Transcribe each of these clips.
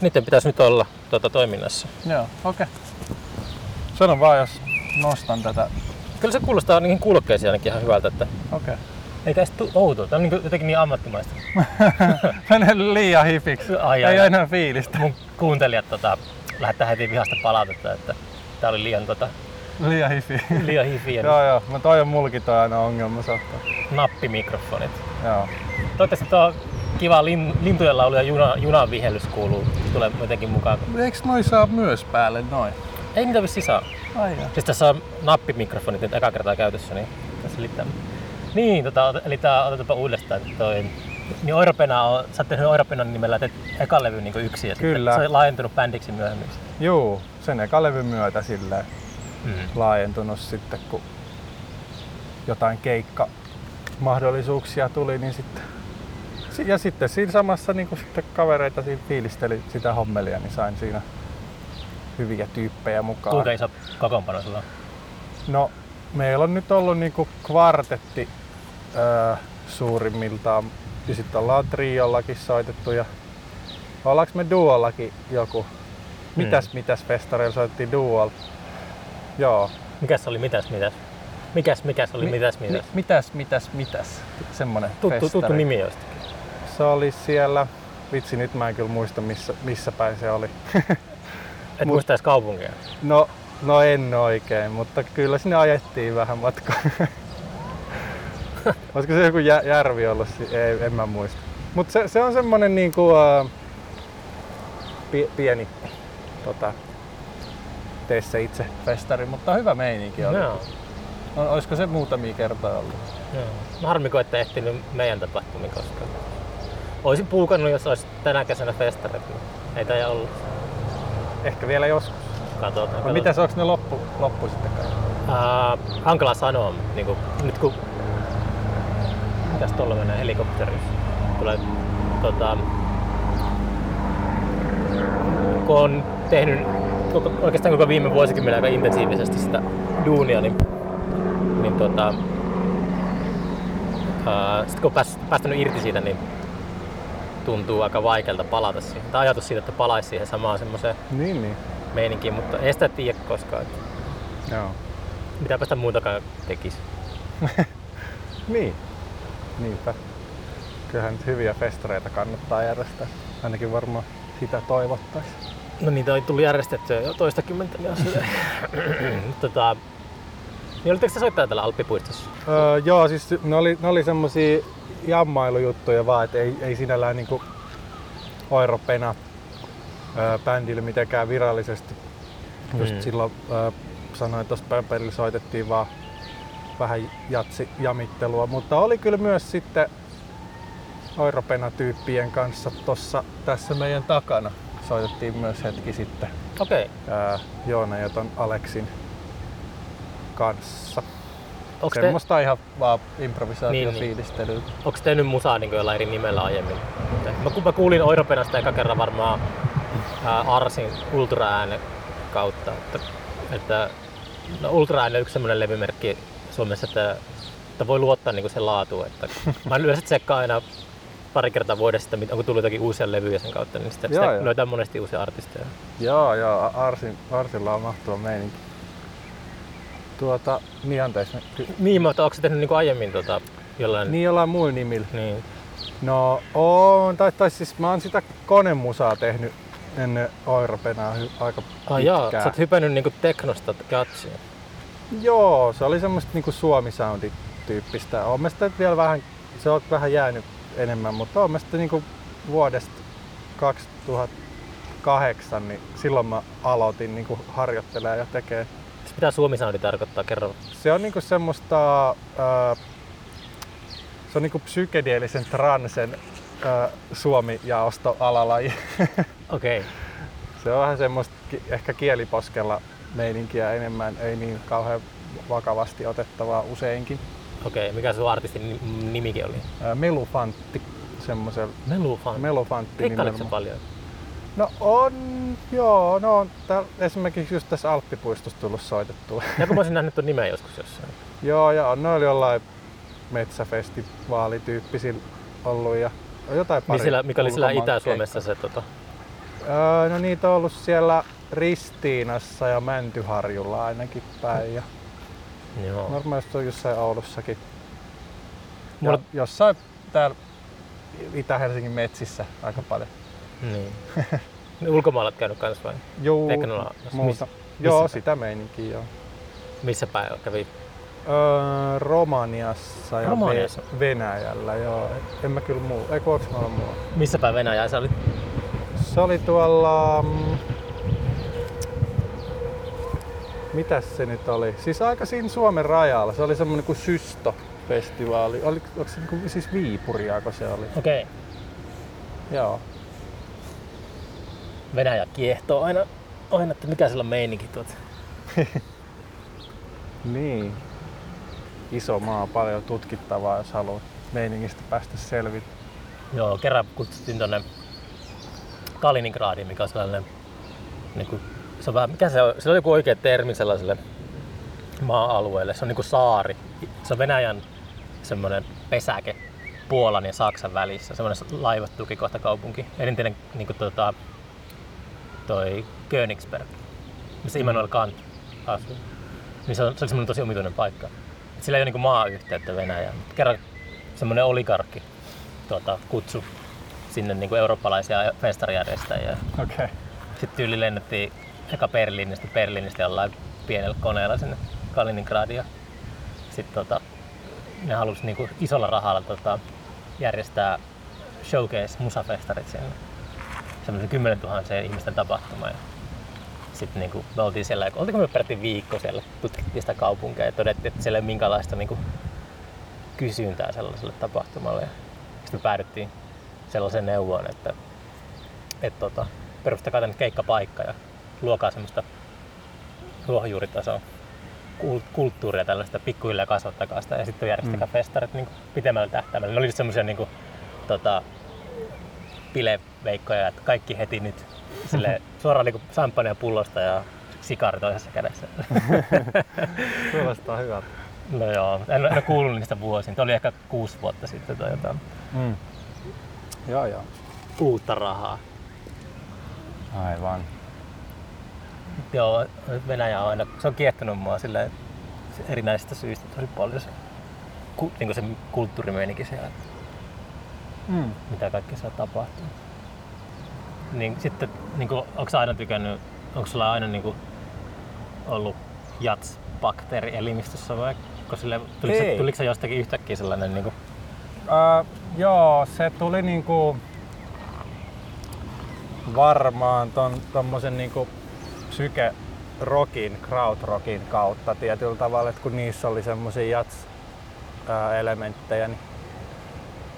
niiden pitäisi nyt olla tuota, toiminnassa. Joo, okei. Okay. Sano vaan, jos nostan tätä. Kyllä se kuulostaa niihin kuulokkeisiin ainakin ihan hyvältä, että Okei. ei tästä tule outoa. Tämä on niin jotenkin niin ammattimaista. Menee liian hipiksi. Ai, Ei ai, ole ai. enää fiilistä. Mun kuuntelijat tota, lähettää heti vihasta palautetta, että tämä oli liian, tota, Liian hifi. liian hifiä. joo, joo. Mä toi on mulki toi aina ongelma saattaa. nappimikrofonit. Joo. Toivottavasti tuo kiva lin, lintujen laulu ja juna, junan vihellys kuuluu, tulee jotenkin mukaan. Eikö noi saa myös päälle noin? Ei niitä vissi saa. Ai jaa. Siis tässä on nappimikrofonit nyt eka kertaa käytössä, niin tässä liittää. Niin, tota, ot- eli tää otetaanpa uudestaan. että Toi, niin Oiropena on, sä oot tehnyt Oiropenan nimellä teet eka levy niin yksi ja sitten Kyllä. se on laajentunut bändiksi myöhemmin. Juu, sen eka levyn myötä silleen Mm. laajentunut sitten, kun jotain keikka mahdollisuuksia tuli, niin sitten si- ja sitten siinä samassa niin kuin sitten kavereita siinä fiilisteli sitä hommelia, niin sain siinä hyviä tyyppejä mukaan. Kuinka iso kokoonpano sulla on? No, meillä on nyt ollut niinku kvartetti öö, suurimmiltaan. Ja sitten ollaan triollakin soitettu ja ollaanko me duollakin joku? Mitäs, Hmm. mitäs festareilla soitettiin duolla? Joo. Mikäs oli mitäs mitäs? Mikäs mikäs oli Mi- mitäs mitäs? Mi- mitäs, mitäs, mitäs? Semmonen Tuttu, tuttu festari. nimi jostakin. Se oli siellä, vitsi nyt mä en kyllä muista missä, missä päin se oli. Et Mut- muista edes kaupunkia. No, no en oikein, mutta kyllä sinne ajettiin vähän matkaa. Olisiko se joku jä- järvi ollut? Ei, en mä muista. Mutta se, se on semmonen niinku, uh, pie, pieni tota, tee se itse festari, mutta hyvä meininki oli. Joo. No, olisiko se muutamia kertoja ollut? Joo. Harmiko, että ehtinyt meidän tapahtumiin koskaan. Olisin puukannut, jos olisi tänä kesänä festarit, mutta ei tämä ollut. Ehkä vielä joskus. Katsotaan. Katsotaan. mitäs, onko ne loppu, loppu sitten kai? Uh, hankala sanoa, niin kuin, nyt kun... Mitäs tuolla menee helikopterissa? Tulee tota... Kun on tehnyt koko, oikeastaan koko viime vuosikymmenen aika intensiivisesti sitä duunia, niin, niin tota, uh, sitten kun on pääs, päästänyt irti siitä, niin tuntuu aika vaikealta palata siihen. Tai ajatus siitä, että palaisi siihen samaan semmoiseen Niin, niin. meininkiin, mutta ei sitä tiedä koskaan. Että Joo. mitäpä sitä muutakaan tekisi. Niin. Niinpä. Kyllähän nyt hyviä festareita kannattaa järjestää. Ainakin varmaan sitä toivottaisiin. No niitä on tullut järjestettyä jo toista kymmentä vuotta. tota, niin olitteko te soittaa täällä Alppipuistossa? Öö, joo, siis ne oli, ne oli semmosia jammailujuttuja vaan, että ei, ei sinällään niinku Oiropena öö, bändille mitenkään virallisesti. Just Mm. silloin öö, sanoin, että tuossa Pömpelillä soitettiin vaan vähän jatsi jamittelua, mutta oli kyllä myös sitten Oiropena-tyyppien kanssa tossa tässä meidän takana. Soitettiin myös hetki sitten Okei. Okay. ää, Joona ja ton Aleksin kanssa. Onko te, Semmoista ihan vaan Niin, improvisaatiofiilistelyä. niin. onks tehnyt musaa niin jollain eri nimellä aiemmin? Mä, kun mä kuulin Oiropenasta eka kerran varmaan ää, Arsin ultraäänen kautta. Että, että no, ultraäänen on yksi semmoinen levymerkki Suomessa, että, että voi luottaa niin sen laatuun. Että mä yleensä tsekkaan aina pari kertaa vuodessa, että onko tullut jotakin uusia levyjä sen kautta, niin sitä, Joo, sitä joo. löytää monesti uusia artisteja. Joo, joo, Arsin, Arsilla on mahtava meininki. Tuota, niin anteeksi. Niin, mutta onko se tehnyt niin aiemmin tota, jollain... Niin jollain muilla nimillä. niin. No, on, tai, tai siis mä oon sitä konemusaa tehnyt ennen Oiropenaa hy- aika Ai jaa, pitkään. sä oot hypännyt niinku teknosta gatsiin. Joo, se oli semmoista niinku suomi-soundi tyyppistä. Oon mä sitä vielä vähän, se on vähän jäänyt enemmän, mutta oon mä sitä niinku vuodesta 2008, niin silloin mä aloitin niinku harjoittelemaan ja tekee. Mitä suomi-soundi tarkoittaa, kerro. Se on niinku semmoista, ää, se on niinku psykedeellisen transen ää, suomi-jaosto alalaji. Okei. Okay. se on vähän semmoista ehkä kieliposkella meininkiä enemmän, ei niin kauhean vakavasti otettavaa useinkin. Okei, okay. mikä sun artistin ni- nimikin oli? Melufantti, semmoisella Melufan. Melufantti se nimenomaan. paljon? No on, joo, no on täällä esimerkiksi just tässä Alppipuistossa tullut soitettua. Ja kun mä olisin nähnyt tuon nimen joskus jossain. joo, ja on noilla jollain metsäfestivaalityyppisillä ollut ja jotain pari Niin sillä, mikä oli sillä Itä-Suomessa keikkaa. se tota... Öö, no niitä on ollut siellä Ristiinassa ja Mäntyharjulla ainakin päin. Ja Joo. normaalisti on jossain Oulussakin. Ja Mulla- jossain täällä Itä-Helsingin metsissä aika paljon. Niin. Ulkomailla oot käynyt kans vai? Juu, muuta. Missä- joo, missä sitä meininkiä joo. Missä päin kävi? Öö, Romaniassa ja Romaniassa? Ve- Venäjällä, joo. En mä kyllä muu. Ei kun mä muu. Missä päin Venäjää sä olit? Se oli tuolla... mm, Mitäs se nyt oli? Siis aika siinä Suomen rajalla. Se oli semmonen kuin Systo-festivaali. Oli, onko se niinku, siis Viipuriako se oli? Okei. Okay. Joo. Venäjä kiehtoo aina, aina, että mikä sillä on meininki tuot. Niin. Iso maa, paljon tutkittavaa, jos haluat meiningistä päästä selville. Joo, kerran kutsuttiin tonne Kaliningradiin, mikä on sellainen, niin kuin, se on vähän, mikä se on, se on joku oikea termi sellaiselle maa-alueelle. Se on niin kuin saari. Se on Venäjän semmoinen pesäke Puolan ja Saksan välissä, semmoinen laivatukikohta kaupunki. Elinteinen niin kuin, tota, toi Königsberg, missä Immanuel Kant asuu. Niin se on, se on semmoinen tosi omituinen paikka. Et Sillä ei ole niin kuin maa-yhteyttä Venäjään. Kerran semmoinen oligarkki tuota, kutsu sinne niin kuin eurooppalaisia festarijärjestäjiä. Okay. Sitten yli lennettiin eka Berliinistä, Berliinistä jollain pienellä koneella sinne Kaliningradiin. Sitten tota, ne halusi niinku isolla rahalla tota, järjestää showcase musafestarit sinne. Semmoisen 10 000 ihmisten tapahtuma. Ja sitten niinku, me oltiin siellä, oltiinko me peräti viikko siellä, tutkittiin sitä kaupunkia ja todettiin, että siellä ei ole minkäänlaista niinku, kysyntää sellaiselle tapahtumalle. Ja sitten me päädyttiin sellaiseen neuvoon, että, että tota, perustakaa tänne keikkapaikka ja luokaa semmoista ruohonjuuritason kul- kulttuuria tällaista pikkuhiljaa kasvattakaa sitä ja sitten järjestäkää mm. festarit niin pitemmällä tähtäimellä. Ne oli semmoisia niin kuin, tota, bileveikkoja, että kaikki heti nyt sille suoraan niin champagnea pullosta ja sikari toisessa kädessä. Kuulostaa hyvältä. no joo, en, en ole kuullut niistä vuosiin. Tuo oli ehkä kuusi vuotta sitten tai jotain Mm. Joo, joo. uutta rahaa. Aivan. Joo, Venäjä on aina, se on kiehtonut mua silleen erinäisistä syistä tosi paljon se, niin se kulttuurimeininki siellä, Mm. mitä kaikkea siellä tapahtuu. Niin sitten, niin kuin, onko aina tykännyt, onko sulla aina niin kuin, ollut jats bakteeri elimistössä vai sille, tuliko, se, Ei. tuliko se jostakin yhtäkkiä sellainen niin kuin, Öö, joo, se tuli niinku varmaan ton, tommosen niinku psyke rockin, krautrockin kautta tietyllä tavalla, että kun niissä oli semmoisia jats elementtejä, niin,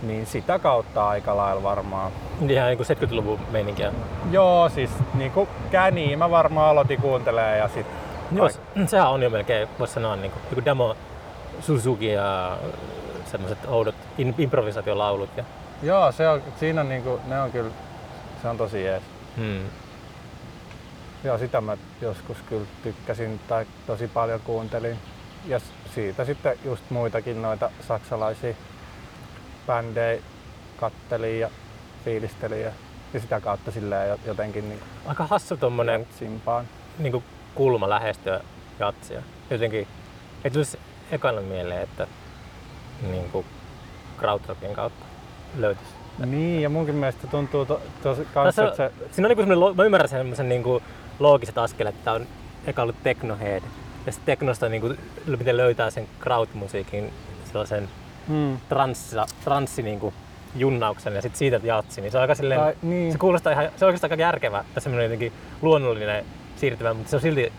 niin sitä kautta aika lailla varmaan. ihan niin kuin 70-luvun meininkiä? Joo, siis niinku käniä mä varmaan aloitin kuuntelemaan ja sit Joo, se- sehän on jo melkein, voisi sanoa, niin kuin, joku Demo Suzuki ja semmoiset oudot in, improvisaatiolaulut. Ja, Joo, se on, siinä on niinku, ne on kyllä, se on tosi jees. hmm. Joo, sitä mä joskus kyllä tykkäsin tai tosi paljon kuuntelin. Ja siitä sitten just muitakin noita saksalaisia bändejä kattelin ja fiilistelin ja, ja sitä kautta silleen jo- jotenkin niin Aika hassu tommonen simpaan. niin kuin kulma lähestyä jatsia. Jotenkin ei tulisi ekana mieleen, että niin kuin krautrockin kautta löytyisi. Niin, ja munkin mielestä tuntuu to, tosi kans, Tässä, että se, Siinä on niin kuin, mä ymmärrän semmoisen niin kuin loogiset askeleet, että on eka ollut technohead. Ja sitten teknosta niin kuin, miten löytää sen krautmusiikin sellaisen mm, transsi, transsi niin kuin, junnauksen ja sitten siitä jatsi, niin se on aika silleen, Tai- niin. se kuulostaa ihan, se on oikeastaan aika järkevä ja semmoinen jotenkin luonnollinen siirtymä, mutta se on silti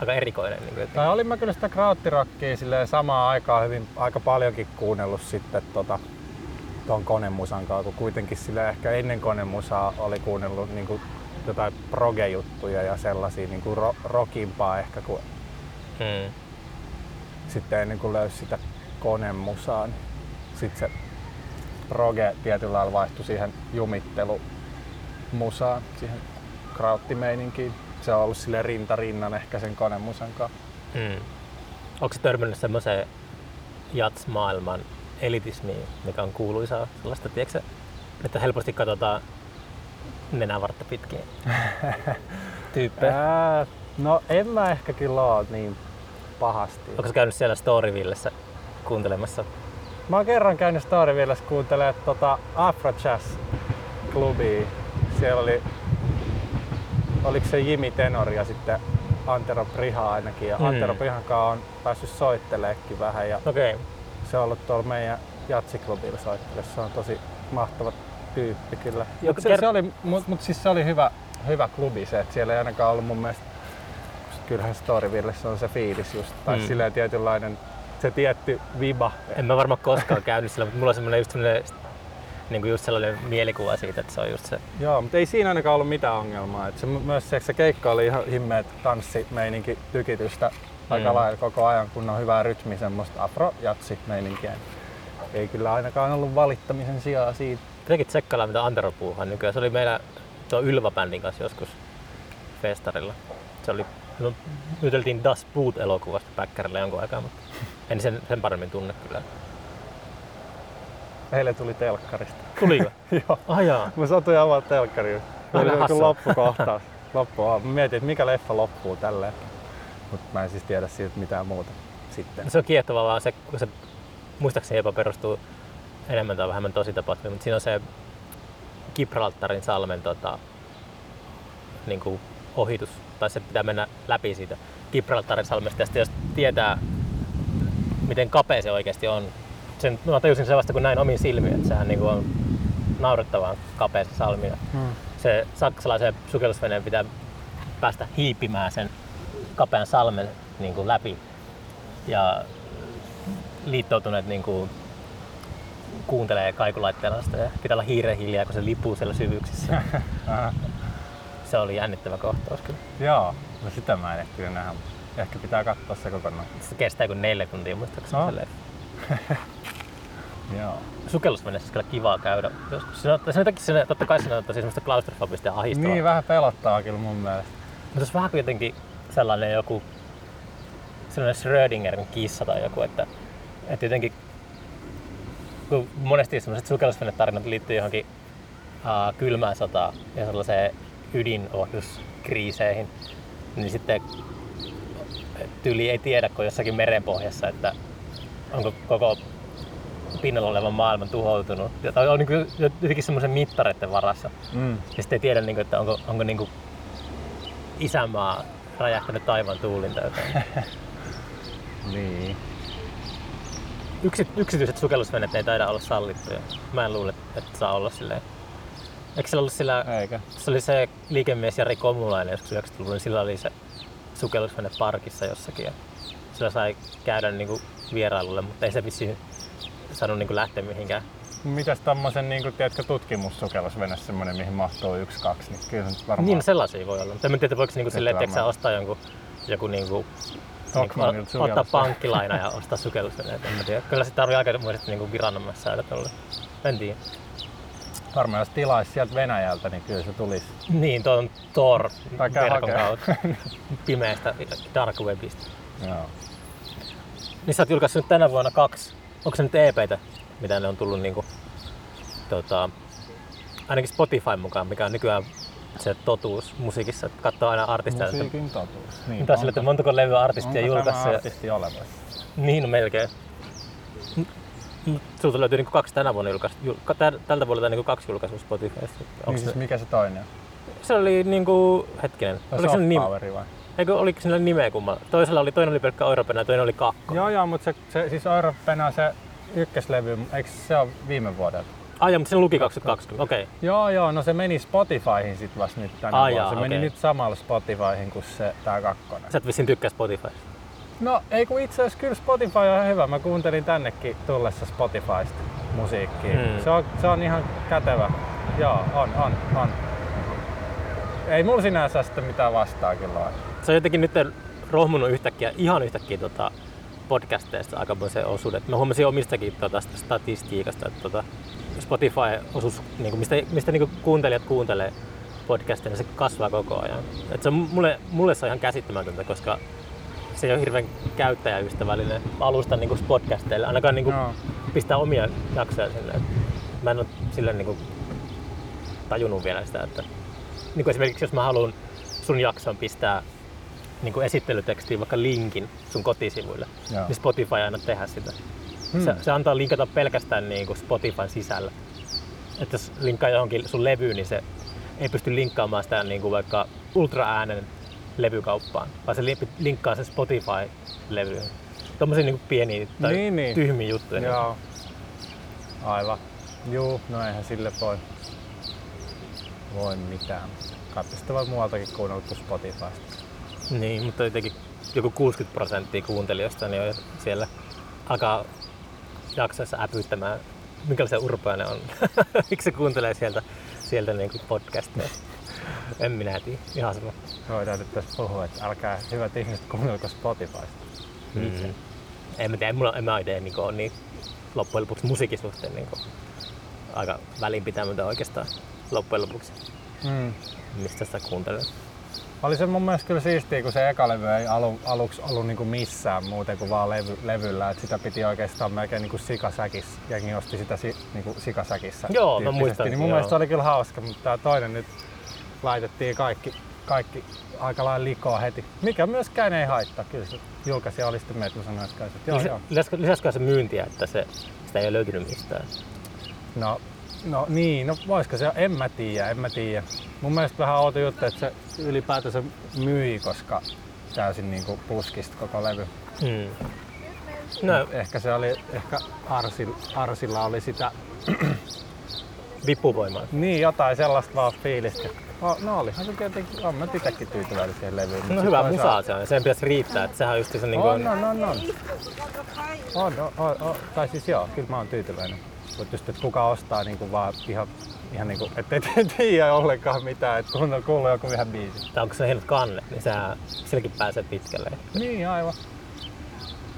aika erikoinen. Niin kuin, tai olin mä kyllä sitä krauttirockia silleen samaan aikaan hyvin, aika paljonkin kuunnellut sitten tota, ton konemusan kun kuitenkin sille ehkä ennen konemusaa oli kuunnellut niin kuin jotain proge-juttuja ja sellaisia niin kuin ro- rockimpaa ehkä, kun mm. sitten ennen kuin löysi sitä konemusaa, niin sitten se proge tietyllä lailla vaihtui siihen jumittelumusaan, siihen krauttimeininkiin. Se on ollut sille rinta rinnan ehkä sen konemusan kanssa. Mm. Onko se törmännyt semmoiseen jats-maailman elitismiin, mikä on kuuluisaa sellaista, tiedätkö, että helposti katsotaan nenävartta pitkin tyyppejä. Ää, no en mä ehkä kyllä oo niin pahasti. Onko sä käynyt siellä Storyvillessä kuuntelemassa? Mä oon kerran käynyt Storyvillessä kuuntelemaan tota Afro Jazz klubia. Siellä oli, oliko se Jimi Tenori ja sitten Antero Priha ainakin. Ja Mm. Antero Prihan kanssa on päässyt soitteleekin vähän ja. Okay. se on ollut tuolla meidän jatsiklubilla soittelemassa. Se on tosi mahtava tyyppi kyllä. Mut se, se oli, mut, mut siis se oli hyvä, hyvä klubi se, että siellä ei ainakaan ollut mun mielestä, kyllähän Storyvillessä on se fiilis just, tai mm. silleen tietynlainen, se tietty viba. En mä varmaan koskaan käynyt siellä, mutta mulla on semmoinen just semmoinen niin kuin just sellainen mielikuva siitä, että se on just se. Joo, mutta ei siinä ainakaan ollut mitään ongelmaa. Et se, myös se, se keikka oli ihan himmeet tanssimeininki, tykitystä aika Mm. lailla koko ajan, kun on hyvää rytmi, semmoista afro-jatsi-meininkiä. Ei kyllä ainakaan ollut valittamisen sijaa siitä. Jotenkin tsekkaillaan mitä Antero puuhaa nykyään. Se oli meillä tuo Ylva-bändin kanssa joskus festarilla. Se oli, no, juteltiin Das Boot-elokuvasta Päkkärillä jonkun aikaa, mutta en sen, sen paremmin tunne kyllä. Eilen tuli telkkarista. Tuliko? Joo. Ah jaa. Mä satuin avaa telkkaria. Vähän Oli joku loppukohtaus. Loppu. Mä mietin, että mikä leffa loppuu tälleen. Mutta mä en siis tiedä siitä mitään muuta sitten. Se on kiehtovaa vaan se, kun se muistaakseni jopa perustuu enemmän tai vähemmän tositapahtumiin, mutta siinä on se Gibraltarin salmen tota, niin kuin ohitus, tai se pitää mennä läpi siitä Gibraltarin salmesta, ja sitten jos tietää, miten kapea se oikeasti on, sen, mä tajusin sen vasta kun näin omin silmiin, että sehän niin on naurettavan kapea se salmi. Hmm. Se saksalaisen sukellusveneen pitää päästä hiipimään sen kapean salmen niin kuin läpi. Ja liittoutuneet niin kuin, kuuntelee kaikulaitteella sitä ja pitää olla hiiren hiljaa, kun se lipuu siellä syvyyksissä. Se oli jännittävä kohtaus kyllä. Joo, no sitä mä en ehtinyt nähdä. Ehkä pitää katsoa se kokonaan. Se kestää kuin neljä tuntia muistaakseni No. Joo. Sukellusveneessä olisi kyllä kivaa käydä. Joskus. Siinä, sen takia siinä, totta kai siinä on tosi semmoista klaustrofobista ja ahistavaa. Niin vähän pelottaa kyllä mun mielestä. Mutta se vähän kuitenkin sellainen joku sellainen Schrödingerin kissa tai joku, että, että jotenkin kun monesti sellaiset sukellusvenetarinat liittyy johonkin uh, kylmään sotaan ja sellaiseen ydinohjuskriiseihin, niin sitten tyyli ei tiedä, kun jossakin merenpohjassa, että onko koko pinnalla oleva maailma tuhoutunut. Ja- Tai on niin kuin jotenkin semmoisen mittareiden varassa. Mm. Ja sitten ei tiedä, niin kuin, että onko, onko niin kuin isänmaa räjähtänyt taivaan tuulin tai jotain. Niin. Yksi, yksityiset sukellusveneet ei taida olla sallittuja. Mä en luule, että saa olla silleen. Eikö sillä ollut sillä, Eikä. se oli se liikemies Jari Komulainen joskus 90-luvulla, niin sillä oli se sukellusvene parkissa jossakin. Ja sillä sai käydä niin kuin vierailulle, mutta ei se vissiin saanut niin kuin lähteä mihinkään. Mitäs tommosen niinku, tiedätkö, tutkimussukellusvene semmonen, mihin mahtuu yksi, kaksi, niin kyllä se varmaan... Niin, no sellaisia voi olla. Mutta en tiedä, voiko niinku silleen, varmaan. että ostaa jonkun, joku niinku, Stockmannilta niinku, ottaa pankkilaina ja ostaa sukellusveneet. En mä tiedä. Kyllä se tarvii aikamoiset niinku viranomaissäädöt olla. En tiedä. Varmaan jos tilaisi sieltä Venäjältä, niin kyllä se tulisi. Niin, tuo on Tor verkon kautta. Pimeästä dark webistä. Joo. Niin sä oot julkaissut tänä vuonna kaksi. Onko se nyt EPtä, mitä ne on tullut niinku, tota, ainakin Spotify mukaan, mikä on nykyään se totuus musiikissa, että katsoo aina artisteja. että- Musiikin totuus. Niin, Mitä sille, että montako levyä artistia onko julkaissut? tämä ja- artisti oleva? Niin, no melkein. Sulta löytyy niinku kaksi tänä vuonna julkaistu, jul, tältä vuodelta niinku kaksi julkaisua Spotifysta. Niin siis se, mikä se toinen on? se oli niinku, hetkinen, No, oliko se Poweri vai? eikö, oliko sillä nimeä kummalla? Toisella oli, toinen oli pelkkä Europena ja toinen oli kakko. Joo, joo, mutta se, se siis Europena se ykköslevy, eikö se ole viime vuodelta? Ai, mutta siinä luki 2020, okei. Okay. Joo, joo, no se meni Spotifyhin sit vasta nyt tänä Ai vuonna. jaa, Se meni okei. nyt samalla Spotifyhin kuin se tää kakkonen. Sä et vissiin tykkää Spotify. No ei kun itse asiassa kyllä Spotify on ihan hyvä. Mä kuuntelin tännekin tullessa Spotifysta musiikkia. Mm. Se, on, se on ihan kätevä. Joo, on, on, on. Ei mulla sinänsä sitten mitään vastaa kyllä ole. Se on jotenkin nyt rohmunut yhtäkkiä, ihan yhtäkkiä tota, podcasteista aikamoisen osuuden. Mä huomasin omistakin tota, sitä statistiikasta, että tota, Spotify-osuus, niin mistä, mistä niin kuuntelijat kuuntelee podcasteja, niin se kasvaa koko ajan. Et se on, mulle, mulle se on ihan käsittämätöntä, koska se ei ole hirveän käyttäjäystävällinen alusta niin podcasteille, ainakaan niin Joo. pistää omia jaksoja sinne. Mä en ole sillä niin tajunnut vielä sitä, että niin kuin esimerkiksi jos mä haluan sun jakson pistää niin kuin esittelytekstiin vaikka linkin sun kotisivuille, Joo. niin Spotify ei aina tehdä sitä. Hmm. Se, se antaa linkata pelkästään niin kuin Spotifyn sisällä. Että jos linkkaa johonkin sun levyyn, niin se ei pysty linkkaamaan sitä niin kuin vaikka ultraäänen levykauppaan, vaan se li- linkkaa sen Spotify-levyyn. Tommosia niin pieniä tai Niin, niin. tyhmiä juttuja. Joo. Aivan. Juu, no eihän sille voi, voi mitään. Katso sitä voi muualtakin kuunnella kuin Spotifysta. Niin, mutta jotenkin joku 60 prosenttia kuuntelijoista niin on siellä alkaa jaksoissa äpyttämään, minkälaisia urpoja on. Miksi se kuuntelee sieltä, sieltä niin podcasteja? En minä tiedä. Ihan sama. Voidaan nyt tässä puhua, että älkää hyvät ihmiset kuunnelko Spotifysta. Mm. En mä tiedä, mulla en mä idea niin on niin loppujen lopuksi musiikin suhteen niin aika välinpitämätön oikeastaan loppujen lopuksi. Mm. Mistä sitä kuuntelee? Oli se mun mielestä kyllä siistiä, kun se eka levy ei alu, aluksi ollut niinku missään muuten kuin vaan levy, levyllä. Et sitä piti oikeastaan melkein niinku sikasäkissä. Jengi osti sitä si, niinku sikasäkissä. Joo, mä muistan, Niin mun joo. mielestä oli kyllä hauska, mutta tää toinen nyt laitettiin kaikki, kaikki aika lailla likoa heti. Mikä myöskään ei haittaa. Kyllä se julkaisija oli sitten mieltä, kun sanoi, että joo, Lisä, joo. lisäskö, se myyntiä, että se, sitä ei ole löytynyt mistään? No, no niin, no voisiko se, en mä tiedä, en mä tiedä. Mun mielestä vähän outo juttu, että se ylipäätänsä myi, koska täysin niinku puskista koko levy. Mm. No, Ehkä se oli, ehkä Arsil, Arsilla oli sitä, vipuvoimaa. niin jotain sellaista vaan fiilistä. Oh, no olihan se tietenkin, on mä itsekin tyytyväinen siihen levyyn. No hyvä musaa se on, sen pitäisi riittää, että sehän on just se niin On, kuin, on, on, on. On, on, on, on. Tai siis joo, kyllä mä oon tyytyväinen. Mutta just, että kuka ostaa niinku vaan ihan, ihan niinku, ettei te- tiedä ollenkaan mitään, että kun on kuullut joku ihan biisi. tai onko se hienot kannet, niin sehän silläkin pääsee pitkälle. Niin, aivan.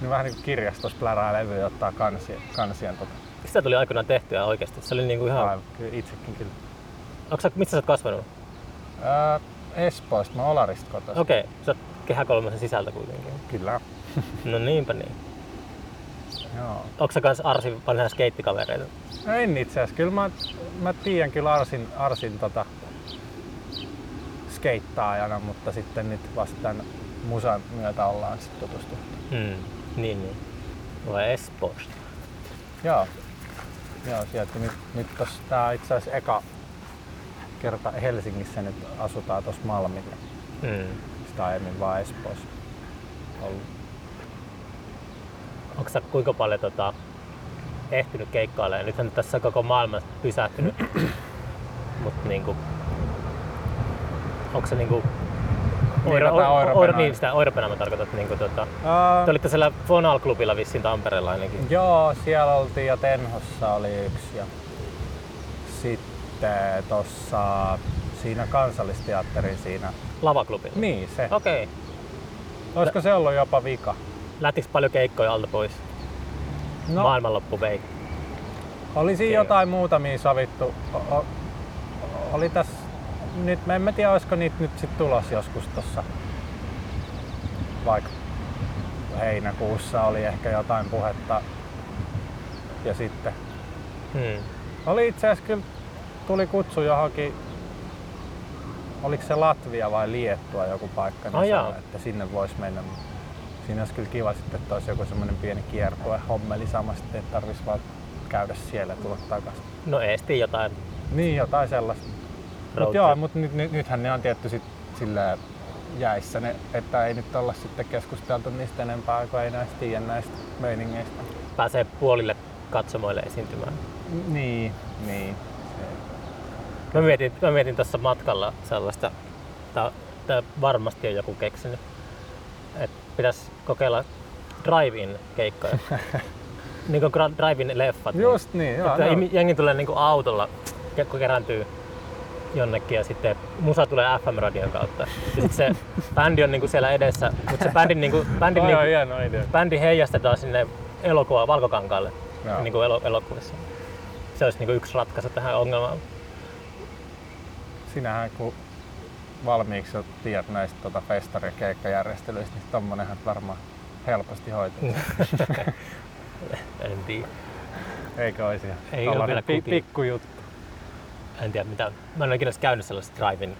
No vähän niinku kirjastossa plärää levyä ja ottaa kansien, kansien tota. Sitä tuli aikoinaan tehtyä oikeasti. Se oli niinku ihan... Aivan, kyllä itsekin kyllä. Onko sä, missä sä oot kasvanut? Ää, Espoosta, mä oon Olarista kotoisin. Okei, okay, sä oot kehä kolmosen sisältä kuitenkin. Kyllä. No niinpä niin. Joo. Onko sä kans Arsin vanhoja skeittikavereita? No en itse asiassa. Kyllä mä, mä tiedän kyllä Arsin, Arsin tota, skeittaajana, mutta sitten nyt vasta tämän musan myötä ollaan sitten tutustuttu. Hmm. Niin, niin. Vai Espoosta? Joo. Joo, sieltä nyt, nyt tossa, tää on itse asiassa eka kerta Helsingissä nyt asutaan tuossa Malmilla. Hmm. Sitä aiemmin vaan Espoossa ollut. Onko sä kuinka paljon tota, ehtinyt keikkailemaan? Nythän tässä koko maailma pysähtynyt. Mutta niinku, onko se niinku Oiro, tätä oiro, Oiropena- oiro, niin, sitä oiropena mä tarkoitan. että Niinku, tota, Ää, te olitte siellä Fonal-klubilla vissiin Tampereella ainakin. Joo, siellä oltiin ja Tenhossa oli yksi ja sitten tossa siinä kansallisteatterin siinä. Lavaklubilla? Niin se. Okei. Okay. Olisiko se ollut jopa vika? Lähtikö paljon keikkoja alta pois? No. Maailmanloppu vei. Oli siinä jotain muutamia sovittu. O- o- oli tässä nyt, mä en tiedä olisiko niitä nyt sit tulos joskus tossa vaikka heinäkuussa oli ehkä jotain puhetta. Ja sitten Hmm. oli itse asiassa kyllä tuli kutsu johonkin oliko se Latvia vai Liettua joku paikka, niin jaa. sanoi, että sinne voisi mennä. Siinä olisi kyllä kiva sitten, että olisi joku semmoinen pieni kiertue hommeli samasti, että tarvitsisi vaan käydä siellä ja tulla takaisin. No eesti jotain. Niin, jotain sellaista. Mutta joo, mutta nyt, nyt, nythän ne on tietty sit sillä jäissä, ne, että ei nyt olla sitten keskusteltu niistä enempää, kun ei näistä tiedä näistä meiningeistä. Pääsee puolille katsomoille esiintymään. Niin, niin. Mä mietin, mä mietin tuossa matkalla sellaista, tää varmasti on joku keksinyt, että pitäisi kokeilla drive-in keikkoja. niin kuin drive-in leffat. Just niin, joo. että joo. jengi tulee niinku autolla, ke- kun kerääntyy jonnekin ja sitten musa tulee FM-radion kautta. Ja sit se bändi on niinku siellä edessä, mutta se bändin, niinku, bändin, Toi on niinku, hieno idea. bändi heijastetaan sinne elokuva valkokankaalle Joo. niin kuin elo- elokuvissa. Se olisi niinku yksi ratkaisu tähän ongelmaan. Sinähän kun valmiiksi jo tiedät näistä tota festari- ja keikkajärjestelyistä, niin tommonenhan varmaan helposti hoituu. en tiedä. Eikö olisi ihan Ei ole vielä pi- pikkujuttu. en tiedä mitä, mä en ole ikinä käynyt sellaisessa drive-in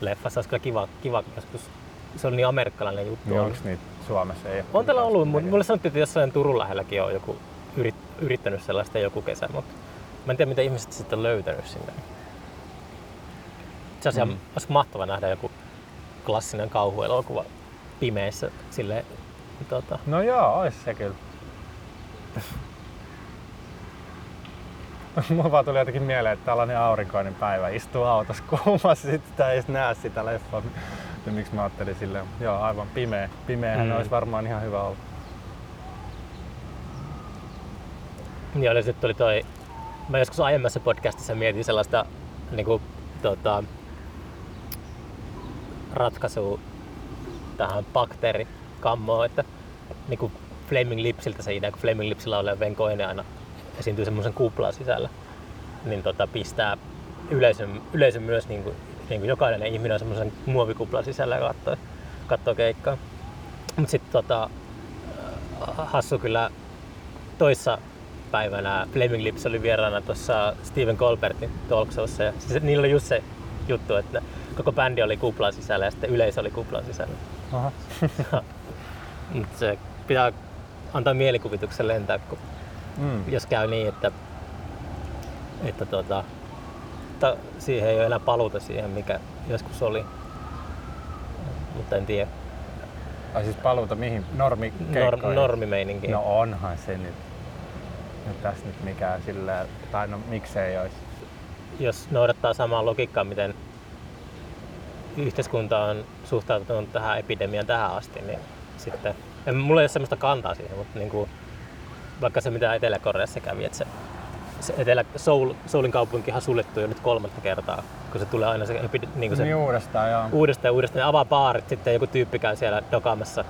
leffassa, olisi kyllä kiva, kiva joskus. Se on niin amerikkalainen juttu. Niin on. onks niitä Suomessa? Ei ole On täällä ollut, mutta näkee. mulle sanottiin, että jossain Turun lähelläkin on joku yrit, yrittänyt sellaista joku kesä, mutta mä en tiedä, mitä ihmiset sitten on löytänyt sinne. Se olisi, Mm. mm. olisi mahtava nähdä joku klassinen kauhuelokuva pimeässä sille tota, No joo, ois se kyllä. Mulla vaan tuli jotenkin mieleen, että tällainen aurinkoinen päivä istuu autossa kuumassa, sitten sitä ei edes näe sitä leffaa. Ja miksi mä ajattelin silleen, joo aivan pimeä. Pimeähän Mm. olisi varmaan ihan hyvä olla. Niin oli sitten tuli toi, mä joskus aiemmassa podcastissa mietin sellaista niinku, tota, ratkaisua tähän bakteerikammoon, että niinku Flaming Lipsiltä se idea, kun Flaming Lipsillä on Venko Ene aina esiintyy semmoisen kuplan sisällä, niin tota, pistää yleisön, yleisön myös niinku, niinku jokainen ihminen on semmoisen muovikuplan sisällä ja katsoo, keikkaa. Mutta sitten tota, hassu kyllä toissa päivänä Flaming Lips oli vieraana tuossa Steven Colbertin talkshowssa. Ja siis niillä oli just se juttu, että koko bändi oli kuplan sisällä ja sitten yleisö oli kuplan sisällä. Aha. Se pitää antaa mielikuvituksen lentää, kun Mm. jos käy niin, että, että tota, ta, siihen ei ole enää paluuta siihen, mikä joskus oli. Mutta en tiedä. Ai siis paluuta mihin? Normi Nor, normimeininki. No onhan se nyt. No tässä nyt mikään sillä, tai no miksei olisi. jos noudattaa samaa logiikkaa, miten yhteiskunta on suhtautunut tähän epidemiaan tähän asti, niin sitten, en, mulla ei ole semmoista kantaa siihen, mutta niin kuin, vaikka se mitä Etelä-Koreassa kävi, että se, se Etelä, Seoul, Seoulin kaupunkihan on suljettu jo nyt kolmatta kertaa, kun se tulee aina se, niin kuin se Niin uudestaan joo. uudestaan ja uudestaan. Ne avaa baarit, sitten joku tyyppi käy siellä dokaamassa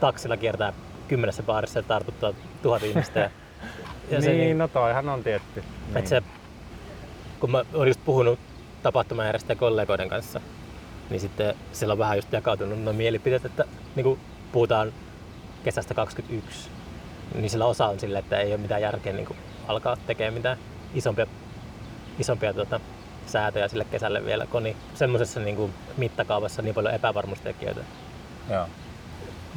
taksilla kiertää kymmenessä baarissa ja tartuttaa tuhat ihmistä. Ja, ja se, niin, no toihan on tietty. Niin. se, kun mä olin just puhunut tapahtumajärjestäjän kollegoiden kanssa, niin sitten siellä on vähän just jakautunut nuo mielipiteet, että niin kuin puhutaan kesästä 21, niin sillä osa on sille, että ei ole mitään järkeä niin kuin alkaa tekemään mitään isompia, isompia tota, säätöjä sille kesälle vielä, kun niin semmoisessa niin kuin mittakaavassa niin paljon epävarmuustekijöitä. Joo.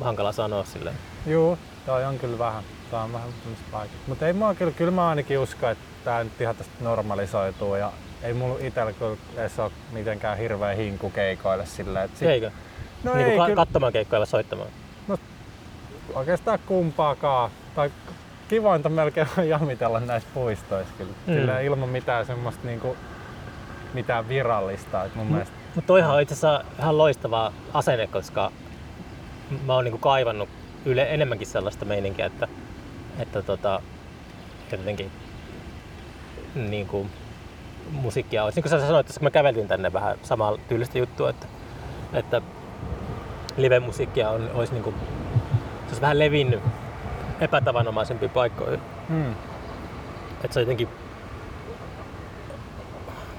Hankala sanoa silleen. Juu, toi on kyllä vähän. Tää on vähän vaikea. Mutta ei mua kyllä, kyllä mä ainakin usko, että tää nyt ihan tästä normalisoituu ja ei mulla itellä kyllä edes ole mitenkään hirveä hinku keikoille silleen, että sit, Eikö? no niin ei kuin kyllä, katsomaan keikkoja vai soittamaan. oikeastaan kumpaakaan. Tai kivointa melkein on jamitella näissä puistoissa kyllä. Mm. Silleen ilman mitään semmoista niinku, mitään virallista. Et mun Mm. mielestä Mutta toihan on itse asiassa ihan loistava asenne, koska mä oon niinku kaivannut yle enemmänkin sellaista meininkiä, että, että tota, jotenkin niinku, musiikkia olisi. Niin kuin sä sanoit, että kun me käveltiin tänne vähän samaa tyylistä juttua, että, että live-musiikkia on, olisi niinku, se olisi vähän levinnyt epätavanomaisempiin paikkoihin. mm. Että se on jotenkin...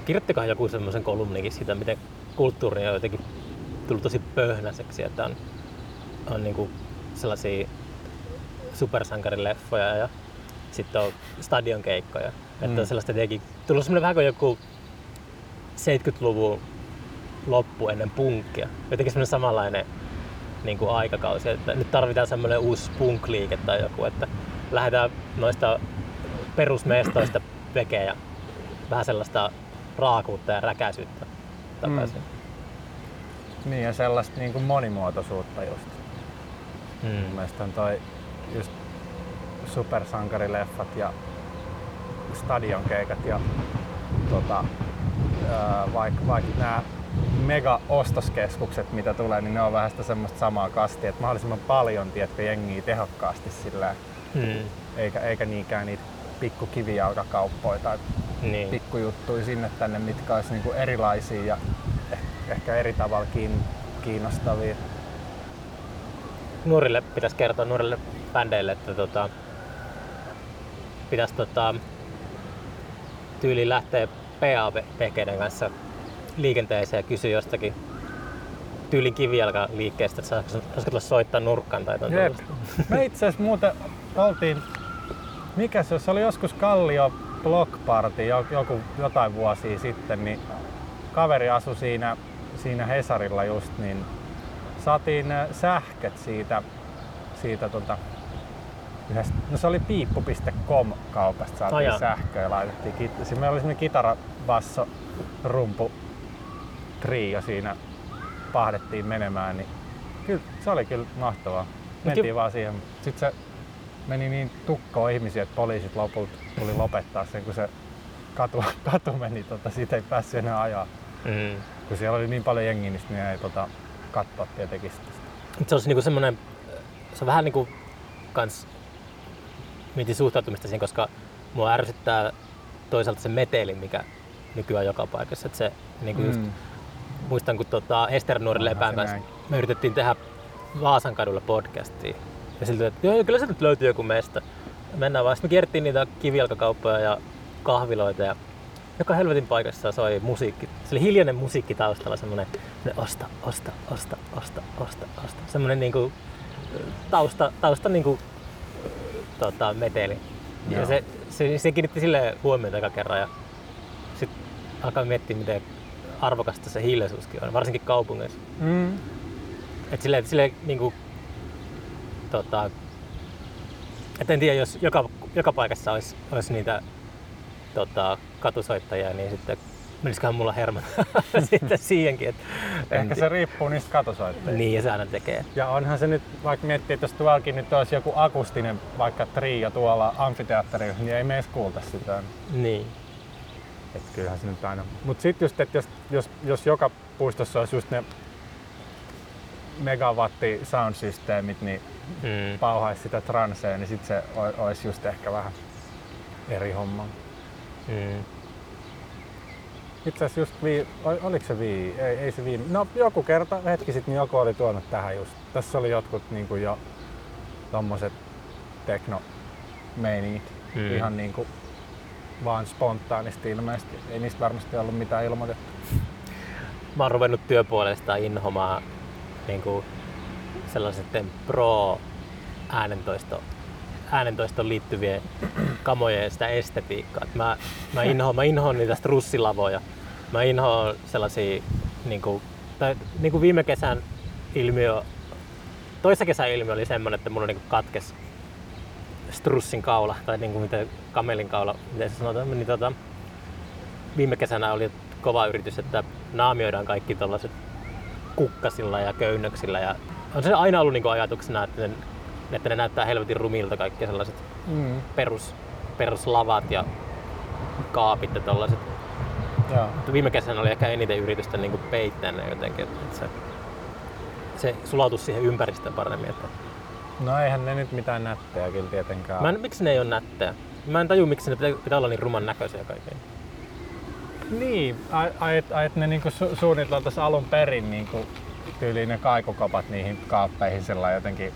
Kirjoittikohan joku semmoisen kolumnikin siitä, miten kulttuuri on jotenkin tullut tosi pöhnäiseksi, että on, on niinku sellaisia supersankarileffoja ja sitten on stadionkeikkoja. Mm. Että Mm. on sellaista jotenkin, tullut semmoinen vähän kuin joku 70-luvun loppu ennen punkkia. Jotenkin semmoinen samanlainen niin kuin aikakausi, että nyt tarvitaan semmoinen uusi punk-liike tai joku, että lähdetään noista perusmestoista ja vähän sellaista raakuutta ja räkäisyyttä takaisin. Niin ja sellaista niinku monimuotoisuutta just. Mm. Mun mielestä on toi just supersankarileffat ja stadionkeikat ja tota, vaikka vaik nämä mega-ostoskeskukset, mitä tulee, niin ne on vähän sitä semmoista samaa kastia, että mahdollisimman paljon tiedätkö, jengiä tehokkaasti sillä, Mm. eikä, eikä niinkään niitä pikku kivijalkakauppoja tai Niin. pikkujuttuja sinne tänne, mitkä olisi niinku erilaisia ja eh- ehkä eri tavalla kiin- kiinnostavia. nuorille pitäisi kertoa nuorille bändeille, että tota, pitäisi tota, tyyliin lähteä PA-vehkeiden kanssa liikenteeseen ja kysyä jostakin tyylin kivijalka liikkeestä, että saisiko tulla soittaa nurkkaan tai Jep. Me itse asiassa muuten oltiin, mikä se, se oli joskus Kallio Block Party jo- joku, jotain vuosia sitten, niin kaveri asui siinä, siinä Hesarilla just, niin saatiin äh, sähköt siitä, siitä tota, yhdestä, no se oli piippu.com kaupasta saatiin jaa. sähköä ja laitettiin kit- Siinä meillä oli semmoinen kitara, basso, rumpu, trio siinä pahdettiin menemään, niin kyllä se oli kyllä mahtavaa. Mentiin ju- vaan siihen. Sitten se meni niin tukkoon ihmisiä, että poliisit lopulta tuli lopettaa sen, kun se katu, katu meni, tota, siitä ei päässyt enää ajaa. Mm. Kun siellä oli niin paljon jengiä, niin ne ei tota, katsoa tietenkin sitä. Mut Se olisi niinku semmoinen, se on vähän niinku kans mietin suhtautumista siihen, koska mua ärsyttää toisaalta se meteli, mikä nykyään joka paikassa. Et se, niinku just, muistan, kun tota Ester Nuori se kanssa me yritettiin tehdä Vaasan kadulla podcastia. Ja siltä, että joo, kyllä se nyt löytyy joku mesta. Mennään vaan. Sitten me kierrettiin niitä kivijalkakauppoja ja kahviloita ja joka helvetin paikassa soi musiikki. Se oli hiljainen musiikki taustalla, semmonen semmonen osta, osta, osta, osta, osta, osta. Semmonen niinku tausta, tausta niinku tota, meteli. Ja Joo. se, se, se kiinnitti sille huomiota eka kerran ja sitten alkaa miettiä, miten arvokasta se hiljaisuuskin on, varsinkin kaupungeissa. Mm. Et sille, sille niinku, tota, et en tiedä, jos joka, joka paikassa olisi, olisi niitä tota, katusoittajia, niin sitten menisiköhän mulla hermot sitten siihenkin. Et, en Ehkä se riippuu niistä katosoitteista. Niin, ja se aina tekee. Ja onhan se nyt, vaikka miettii, että jos tuollakin nyt olisi joku akustinen vaikka trio tuolla amfiteatterilla, niin ei me edes kuulta sitä. Niin. Et kyllähän se nyt aina. Mut sit just, että jos, jos, jos joka puistossa olisi just ne megawatti soundsysteemit, niin Mm. pauhaisi sitä transea, niin sit se olisi just ehkä vähän eri homma. Mm. Itse asiassa just vii, ol- oliko se vii, ei, ei se viime, no joku kerta, hetki sitten, niin joku oli tuonut tähän just. Tässä oli jotkut niin kuin jo tommoset tekno Mm. ihan niin kuin vaan spontaanisti ilmeisesti. Ei niistä varmasti ollut mitään ilmoitettu. Mä oon ruvennut työpuolesta inhomaan niin kuin sellaisten pro äänentoisto, äänentoistoon liittyvien kamojen sitä estetiikkaa. Et Mä, mä, inhoan, mä inhoan niitä strussilavoja. Mä inhoan sellaisia, niin kuin, tai, niin kuin viime kesän ilmiö, toissa kesän ilmiö oli semmoinen, että mulla niin katkes strussin kaula, tai niin kuin miten kamelin kaula, miten se sanotaan, niin tota, viime kesänä oli kova yritys, että naamioidaan kaikki tuollaiset kukkasilla ja köynnöksillä. Ja on se aina ollut niin ajatuksena, että että ne näyttää helvetin rumilta kaikki sellaiset Mm. perus, peruslavat ja kaapit ja tollaiset. Joo. Viime kesänä oli ehkä eniten yritystä niin peittää ne jotenkin, että se, se sulautus siihen ympäristöön paremmin. Että No eihän ne nyt mitään nättejä kyllä tietenkään. mä en, miksi ne ei ole nättejä? Mä en taju, miksi ne pitää, pitää olla niin ruman näköisiä kaikkein. Niin, ai, ai, ne niinku su- suunniteltaisiin alun perin niinku tyyliin ne kaikukopat niihin kaappeihin sillä jotenkin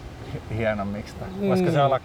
hienommiksi. Tai Voisiko se Mm. olla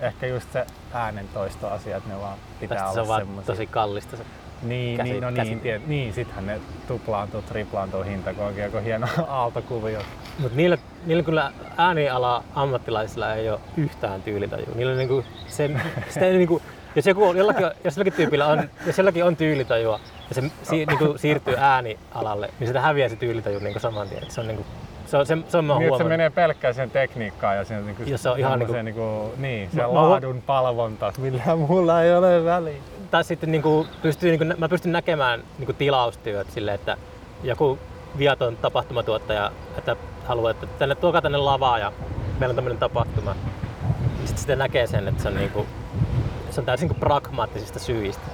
ehkä just se äänentoistoasia, että ne vaan pitää Tästä se on olla vaan semmoisia. tosi kallista se. Niin, käsi- niin, no käsi- niin, tie, niin, sittenhän ne tuplaantuu, triplaantuu hinta, kun onkin joku hieno aaltokuvio. Mutta niillä, niillä kyllä ääniala ammattilaisilla ei ole yhtään tyylitaju. Niillä on niinku sen, sitä ei niinku, jos, joku, on- jollakin, jos jollakin tyypillä on, jos jollakin on tyylitajua ja se si, niinku siirtyy äänialalle, niin sitä häviää se tyylitaju niinku saman tien. Se on, niinku, se on, se, se on mä Niin, se menee pelkkään sen tekniikkaan ja sen Jos se on ihan semmoiseen niinku, niin, se Mä- mä- laadun palvonta, millään mulla ei ole väliä. tai sitten niinku, pystyy, niinku, nä- mä pystyn näkemään niinku tilaustyöt silleen, että joku viaton tapahtumatuottaja, että haluaa, että tänne, tuokaa tänne lavaa ja meillä on tämmöinen tapahtuma. Sitten sitä näkee sen, että se on, niinku, se on täysin niinku pragmaattisista syistä.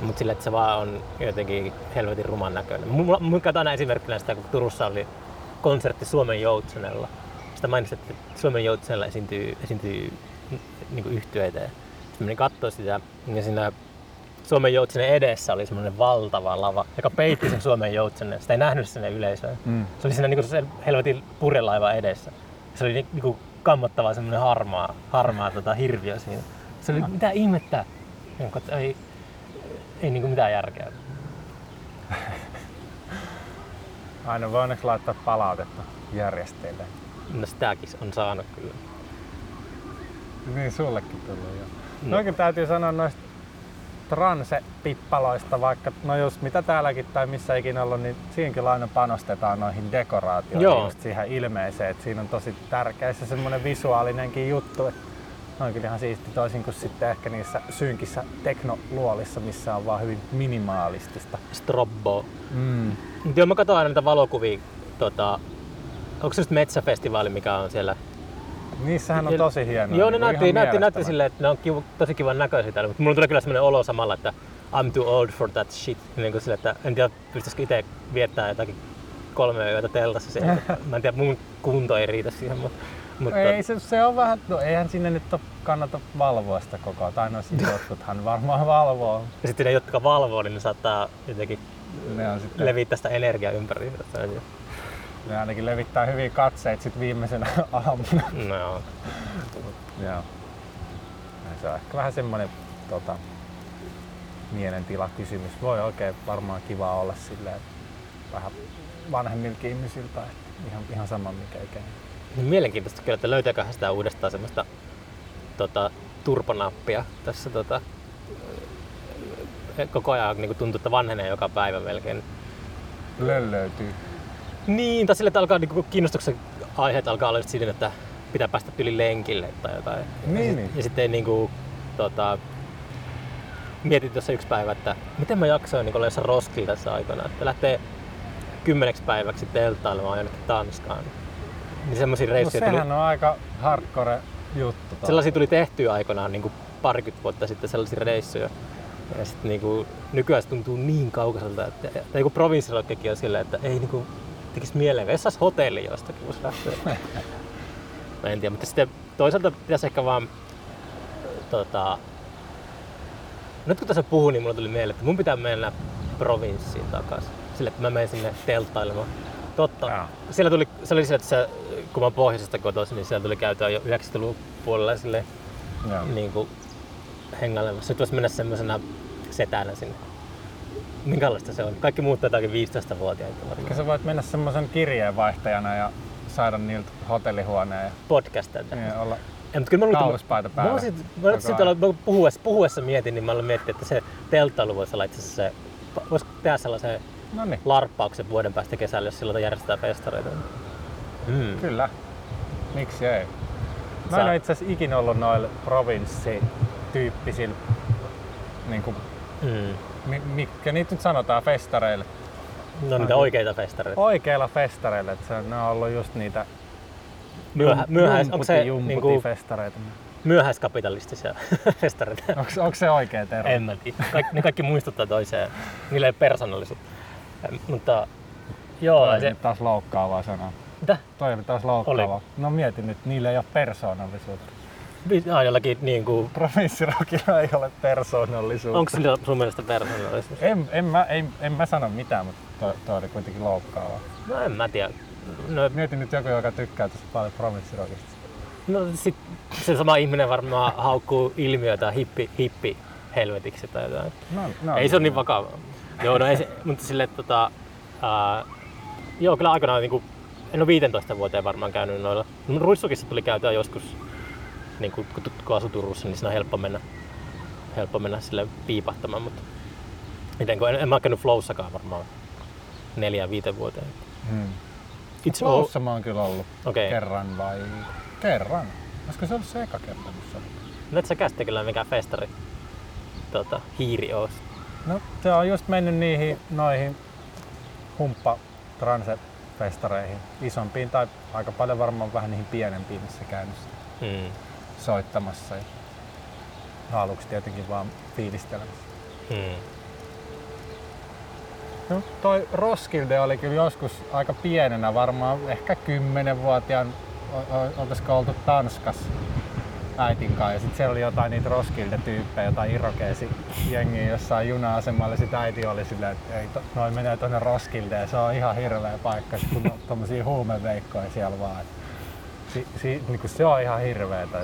Mutta sille, että se vaan on jotenkin helvetin ruman näköinen. Mulla, mulla aina esimerkkinä sitä, kun Turussa oli konsertti Suomen Joutsenella. Sitä mainitsin, että Suomen Joutsenella esiintyy, esiintyy niin yhtyeitä. Sitten menin katsoa sitä ja siinä Suomen Joutsenen edessä oli semmoinen valtava lava, joka peitti sen Suomen Joutsenen. Sitä ei nähnyt sinne yleisöön. Mm. Se oli siinä niinku sen helvetin purjelaiva edessä. Se oli ni- niinku kammottava semmoinen harmaa, harmaa tota, hirviö siinä. Se oli mitä ihmettä. Että ei, ei niinku mitään järkeä. Aina voi onneksi laittaa palautetta järjestäjille. No sitäkin on saanut kyllä. Niin sullekin tullut jo. No. No. Oikein täytyy sanoa noista transe-pippaloista, vaikka no just mitä täälläkin tai missä ikinä ollut, niin siinäkin aina panostetaan noihin dekoraatioihin, Joo. just siihen ilmeeseen, että siinä on tosi tärkeä se semmoinen visuaalinenkin juttu, että on kyllä ihan siisti toisin kuin sitten ehkä niissä synkissä teknoluolissa, missä on vaan hyvin minimaalistista. Strobbo. Mm. Joo, mä katson aina niitä valokuvia. Tota, onko se just metsäfestivaali, mikä on siellä? Niissähän on tosi hienoa. Joo, ne niinku näytti, näytti, näytti silleen, että ne on kiva, tosi kivan näköisiä täällä, mutta mulla tulee kyllä sellainen olo samalla, että I'm too old for that shit. Niin kuin sille, että en tiedä, pystyisikö itse viettää jotakin kolme yötä teltassa siellä. Mä en tiedä, mun kunto ei riitä siihen, mutta, mutta Ei, se, se on vähän, no eihän sinne nyt ole, kannata valvoa sitä koko ajan. Tai no jotkuthan varmaan valvoo. ja sitten ne, jotka valvoo, niin ne saattaa jotenkin Ne, on sitten, levittää sitä energiaa ympäri. ne ainakin levittää hyviä katseita sit viimeisenä aamuna. No joo. Se on ehkä vähän semmoinen tota, mielentila kysymys. Voi oikein varmaan kiva olla silleen vähän vanhemmilkin ihmisiltä. Ihan, ihan sama mikä ikäinen. Niin mielenkiintoista kyllä, että löytääköhän sitä uudestaan semmoista tota, turpanappia tässä tota, ö, koko ajan niin tuntuu, että vanhenee joka päivä melkein. Löllöytyy. Niin, tai sille, että alkaa niin kiinnostuksen aiheet alkaa olla siinä, että pitää päästä yli lenkille tai jotain. Niin, ja, niin. ja sitten niin kuin, tota, mietin tuossa yksi päivä, että miten mä jaksoin niin olla jossain Roskilla tässä aikana, että lähtee kymmeneksi päiväksi telttailemaan jonnekin Tanskaan. Niin semmoisia No reissuja tuli, sehän on aika hardcore juttu. sellaisia tuli tehtyä aikanaan niin kuin parikymmentä vuotta sitten sellaisia reissuja. Ja sitten niin kuin, nykyään se tuntuu niin kaukaiselta, että tai joku provinssirokkekin on silleen, että ei niin kuin, tekisi mieleen, jos saisi hotelli jostakin, lähteä. Mä en tiedä, mutta sitten toisaalta pitäisi ehkä vaan tota, nyt kun tässä puhun, niin mulla tuli mieleen, että mun pitää mennä provinssiin takaisin. Sille, että mä menen sinne telttailemaan. Totta. Siellä tuli, se oli se, että se, kun mä oon pohjoisesta kotoisin, niin siellä tuli käytyä jo 90-luvun puolella sille niin kuin hengailemassa. Nyt voisi mennä semmoisena setänä sinne. Minkälaista se on? Kaikki muut jotakin 15-vuotiaita Ehkä sä voit mennä semmoisen kirjeenvaihtajana ja saada niiltä hotellihuoneen ja, Podcastilta. ja olla Ja, mutta kyllä mä luulen, Kauluspaita mä, päällä mä, sit, mä, koko sit ajan. olla, mä puhuessa, puhuessa mietin, niin mä aloin miettiä, että se telttailu voisi olla itse asiassa se, voisi tehdä sellaisen No niin, larppauksen vuoden päästä kesällä, jos silloin järjestetään festareita. Mm. kyllä. Miksi ei? Mä Sä- en ole itse asiassa ikinä ollut noilla provinssityyppisillä, niin kuin, Mm. mi- mitkä niitä nyt sanotaan, festareille. No niitä oikeita festareita. Oikeilla festareilla, että se, ne on ollut just niitä Myöhä, myöhäis, onko se niinku, festareita. myöhäiskapitalistisia festareita? Onko, onko se oikea termi? En mä tiedä. Kaikki, ne kaikki muistuttaa toiseen. Niillä ei persoonallisuutta. Mutta joo, Toi se, taas loukkaavaa sanaa. Mitä? Toi oli taas loukkaavaa. No mietin nyt, niillä ei ole persoonallisuutta. Ah, jollakin niin kuin, Provinssirokilla ei ole persoonallisuutta. onko sillä sun mielestä persoonallisuus? En, en, mä, en, en mä sano mitään, mutta toi, toi oli kuitenkin loukkaavaa. No en mä tiedä. No, Mietin nyt joku, joka tykkää tosi paljon provinssirokista. no sit, se sama ihminen varmaan haukkuu ilmiötä hippi, hippi helvetiksi tai jotain. No, no, ei se ole niin vakava. Joo, no ei se, mutta sille tota, ää, joo, kyllä aikanaan niinku, en ole 15 vuoteen varmaan käynyt noilla. No, Ruissukissa tuli käytyä joskus, niin kun, kun, asui Turussa, niin siinä on helppo mennä, helppo mennä sille piipahtamaan, mutta miten, kun en, en mä käynyt Flowssakaan varmaan neljään viiteen vuoteen. Hmm. It's all, Flowssa mä oon kyllä ollut. Okay. kerran vai... Kerran. Olisiko se ollut se eka kerta, kun se oli? No et sä käsitte kyllä mikään festari tota, hiiri oos. No se on just mennyt niihin noihin humppa transe festareihin, isompiin tai aika paljon varmaan vähän niihin pienempiin, missä käynyt Hmm. soittamassa. Ja aluksi tietenkin vaan fiilistelemässä. Hmm. No, toi Roskilde oli kyllä joskus aika pienenä, varmaan ehkä 10-vuotiaan, o- o- oltaisiko oltu Tanskas äitin kanssa. Ja sitten siellä oli jotain niitä Roskilde-tyyppejä, jotain irokeesi jengiä jossain juna-asemalla. Sitten äiti oli silleen, että ei, to, noin menee tuonne Roskildeen, se on ihan hirveä paikka, sit kun on tommosia huumeveikkoja siellä vaan. Si, si, niin se on ihan hirveetä.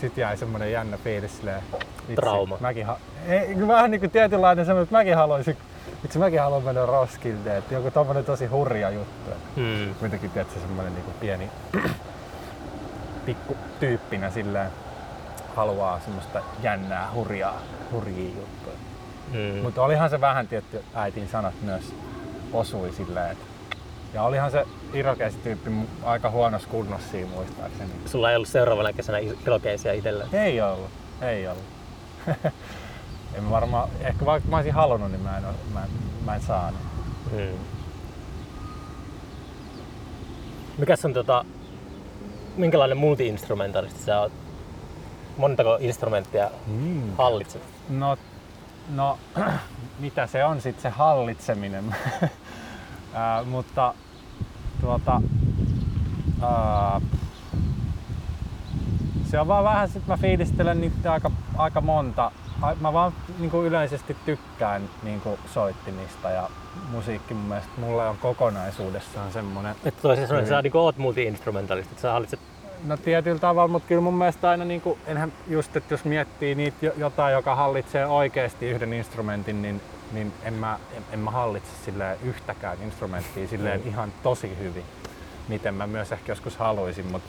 Sitten jäi semmonen jännä fiilis silleen, vitsi, Trauma. Mäkin, ha- ei, vähän niin kuin tietynlainen semmoinen, että mäkin haluaisin Itse mäkin haluan mennä Roskildeen, että joku tommonen tosi hurja juttu. Hmm. Kuitenkin tietysti semmonen niinku pieni pikku tyyppinä silleen haluaa semmoista jännää, hurjaa, hurjia juttuja. Mm. Mutta olihan se vähän tietty äitin sanat myös osui silleen, että ja olihan se Irokesi-tyyppi aika huonossa kunnossa siinä muistaakseni. Sulla ei ollut seuraavana kesänä irokeisia itsellä. Ei ollut, ei ollut. en varmaan, ehkä vaikka mä olisin halunnut, niin mä en, mä en, mä en saanut. Mm. Mikäs on tota, minkälainen multi-instrumentalisti sä oot? Montako instrumenttia Mm. hallitset? No, no mitä se on sitten se hallitseminen? Ää, mutta tuota, ää, se on vaan vähän, sit mä fiilistelen niitä aika, aika monta. Mä vaan niin yleisesti tykkään niin soittimista ja musiikki mun mielestä mulle on kokonaisuudessaan semmonen Että toisin sanoen sä niinku oot multi-instrumentalisti, että sä hallitset No tietyllä tavalla, mutta kyllä mun mielestä aina niin kuin, enhän just, että jos miettii niitä jo- jotain, joka hallitsee oikeasti yhden instrumentin, niin, niin en, mä, en, en mä hallitse silleen yhtäkään instrumenttia silleen Mm. ihan tosi hyvin, miten mä myös ehkä joskus haluaisin, mutta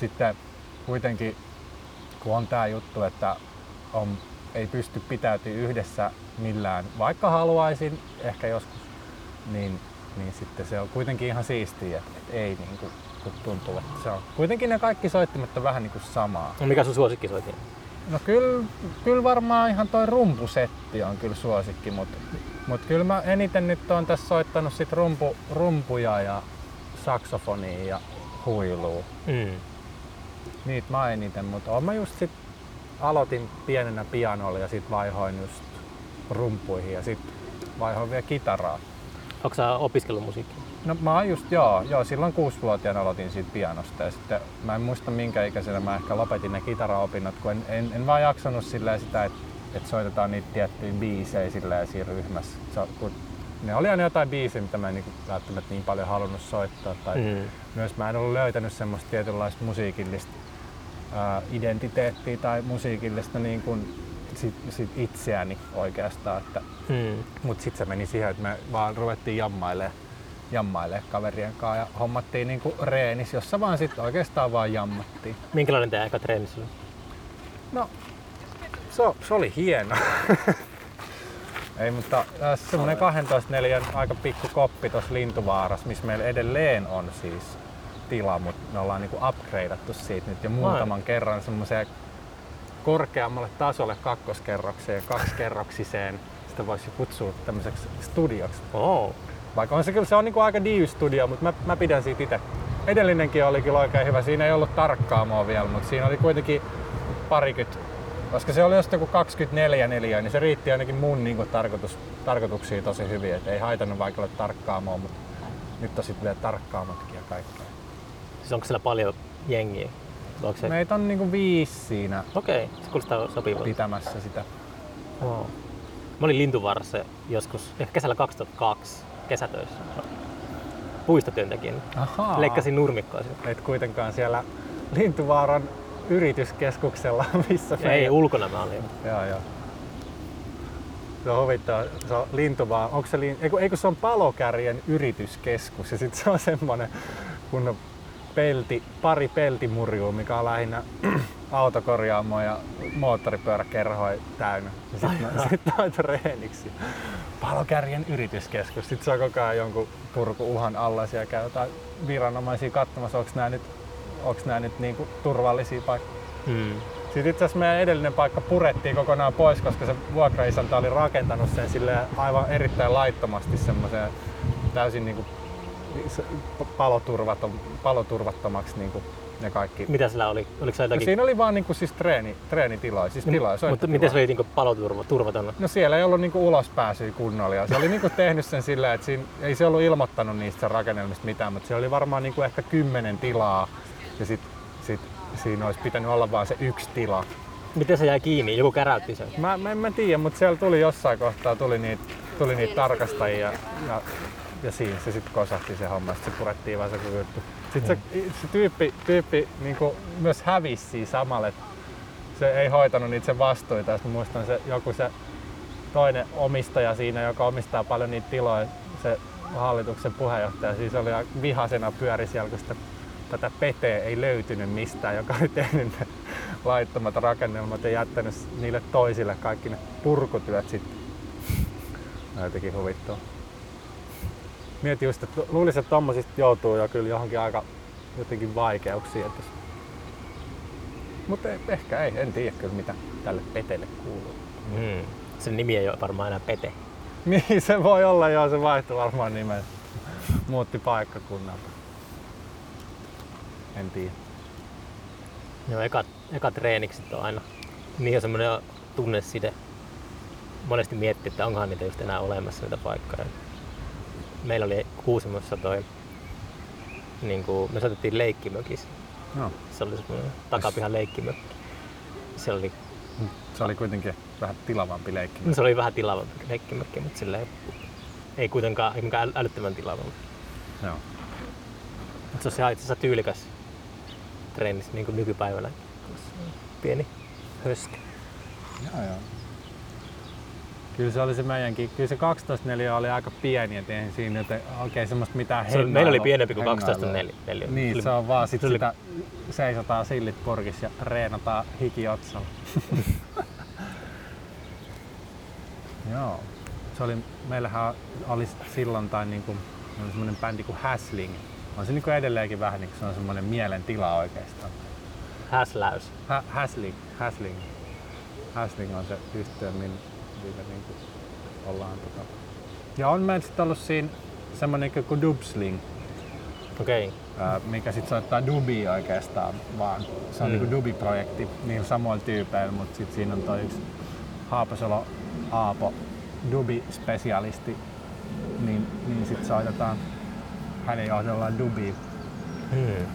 sitten kuitenkin kun on tää juttu, että on, ei pysty pitäytyä yhdessä millään, vaikka haluaisin ehkä joskus, niin, niin sitten se on kuitenkin ihan siistiä, että, että ei niin kuin, kun tuntuu, että se on. Kuitenkin ne kaikki soittimet on vähän niin kuin samaa. No mikä sun suosikkisoitin? No kyllä, kyllä varmaan ihan toi rumpusetti on kyllä suosikki, mutta mut kyllä mä eniten nyt on tässä soittanut sit rumpu, rumpuja ja saksofonia ja huilua. Mm. Niitä mä eniten, mutta oon mä just sit aloitin pienenä pianolla ja sit vaihoin just rumpuihin ja sit vaihoin vielä kitaraa. Onko sä opiskellut musiikkia? No mä oon just, joo, joo, silloin kuusivuotiaana aloitin siitä pianosta ja sitten mä en muista minkä ikäisenä mä ehkä lopetin ne kitaraopinnot, kun en, en, en vaan jaksanut silleen sitä, että, että soitetaan niitä tiettyjä biisejä silleen siinä ryhmässä. Se, kun ne oli aina jotain biisejä, mitä mä en niin välttämättä niin paljon halunnut soittaa. Tai Mm. myös mä en ollut löytänyt semmoista tietynlaista musiikillista ää, identiteettiä tai musiikillista niin kuin sit, sit itseäni oikeastaan. Että, Mm. mutta sitten se meni siihen, että me vaan ruvettiin jammailemaan jammailee kaverien kanssa ja hommattiin niinku reenis, jossa vaan sitten oikeastaan vaan jammattiin. Minkälainen tää eka treeni sulla? No, se, se oli hieno. Ei, mutta äh, semmoinen 12 neljän aika pikku koppi tuossa Lintuvaaras, missä meillä edelleen on siis tila, mutta me ollaan niinku upgradeattu siitä nyt jo muutaman kerran semmoiseen korkeammalle tasolle kakkoskerrokseen, kaksikerroksiseen. Sitä voisi kutsua tämmöiseksi studioksi. Oh. Vaikka on se kyllä se on niinku aika diy-studio, mutta mä, mä pidän siitä itse. Edellinenkin oli kyllä oikein hyvä. Siinä ei ollut tarkkaamoa vielä, mutta siinä oli kuitenkin parikymmentä. Koska se oli just joku 24 neliö, niin se riitti ainakin mun niinku tarkoitus, tarkoituksiin tosi hyvin. Et ei haitannut vaikka tarkkaamoa, mutta nyt on sitten vielä tarkkaamotkin ja kaikkea. Siis onko siellä paljon jengiä? Onko se... Meitä on niinku viisi siinä Okei, okay. se kuulostaa sopivalta. pitämässä sitä. Oh. Mä olin Lintuvarassa joskus, ehkä kesällä 2002 kesätöissä. Puistotyöntekijänä. Ahaa. Leikkasin nurmikkoa siellä. Et kuitenkaan siellä Lintuvaaran yrityskeskuksella, missä Ei, meidän- ulkona mä olin. Joo, joo. Se on huvittava. Se on lintuvaa. Onko se, lin... eikö, eikö se on palokärjen yrityskeskus ja sitten se on semmoinen kunnon pelti, pari peltimurjua, mikä on lähinnä autokorjaamoa ja moottoripyöräkerhoja täynnä. Sitten sit reeniksi. Palokärjen yrityskeskus. Sitten se on koko ajan jonkun purkuuhan alla. Siellä käy jotain viranomaisia katsomassa, onko nämä nyt, onks nää nyt niinku turvallisia paikkoja. Hmm. Sitten itse asiassa meidän edellinen paikka purettiin kokonaan pois, koska se vuokraisäntä oli rakentanut sen sille aivan erittäin laittomasti semmoiseen täysin niinku paloturvaton, paloturvattomaksi niinku ne kaikki. Mitä sillä oli? Oliko No siinä oli vaan niinku siis treeni, treenitila, siis tila, No, mutta miten se oli niinku paloturva, turvaton? No siellä ei ollut niinku ulospääsyä kunnolla. ja Se oli niinku tehnyt sen sillä, että siinä, ei se ollut ilmoittanut niistä rakennelmista mitään, mutta siellä oli varmaan niinku ehkä kymmenen tilaa. Ja sit, sit siinä olisi pitänyt olla vain se yksi tila. Miten se jäi kiinni? Joku käräytti sen. Mä, mä en mä tiedä, mutta siellä tuli jossain kohtaa tuli niitä, tuli niitä tarkastajia ja, ja siinä se sitten kosahti se homma, sitten se purettiin vaan se koko juttu. Sitten se, se tyyppi, tyyppi niin myös hävisi että se ei hoitanut niitä sen vastuita. Ja sit mä muistan se, joku se toinen omistaja siinä, joka omistaa paljon niitä tiloja, se hallituksen puheenjohtaja, siis oli vihasena pyöri siellä, kun sitä, tätä peteä ei löytynyt mistään, joka oli tehnyt ne laittomat rakennelmat ja jättänyt niille toisille kaikki ne purkutyöt sitten jotenkin huvittuu. Mietin just, että luulisin, että tommosista joutuu jo kyllä johonkin aika jotenkin vaikeuksiin. Että... Mutta ehkä ei, en tiedä kyllä mitä tälle petelle kuuluu. Mm. Sen nimi ei ole varmaan enää Pete. Niin se voi olla joo, se vaihtui varmaan nimen. Muutti paikkakunnalta. En tiedä. Joo, ekat, ekat treenikset on aina. Niin on semmoinen tunneside. Monesti miettii, että onkohan niitä just enää olemassa niitä paikkoja. Meillä oli Kuusamossa toi, niin kuin, me soitettiin leikkimökissä. No. Se oli semmoinen takapihan leikkimökki. Se oli, Se oli kuitenkin vähän tilavampi leikki. se oli vähän tilavampi leikkimökki, mutta silleen, ei kuitenkaan ei mikään äl- älyttömän tilavampi. Joo. Mutta se on ihan itse asiassa tyylikäs treeni niin kuin nykypäivänä. Pieni höskä. Joo, joo. Kyllä se oli se meidänkin, kyllä se 12 neliö oli aika pieni, et eihän siinä nyt oikein semmoista mitään Se oli, meillä oli pienempi kuin hengailua. 12 neli, neliö. Niin, oli- se on vaan sit oli- sitä seisotaan sillit porkissa ja reenataan hiki otsalla. Joo. Se oli, meillähän oli silloin tai niinku, semmoinen bändi kuin Hasling. On se niinku edelleenkin vähän niinku se on semmoinen mielentila oikeastaan. Häsläys. Ha, Hasling, Hasling. Hasling on se yhtiö, millä millä niinku ollaan tota. Ja on meillä sitten ollut siinä semmoinen kuin Dubsling, Okei. ää, mikä sitten soittaa dubia oikeastaan vaan. Se on Mm. mm. niinku dubi-projekti niillä samoilla tyypeillä, mutta sitten siinä on toi yksi Haapasalo Aapo dubi-spesialisti, niin, niin sitten soitetaan hänen johdollaan dubia. Hmm.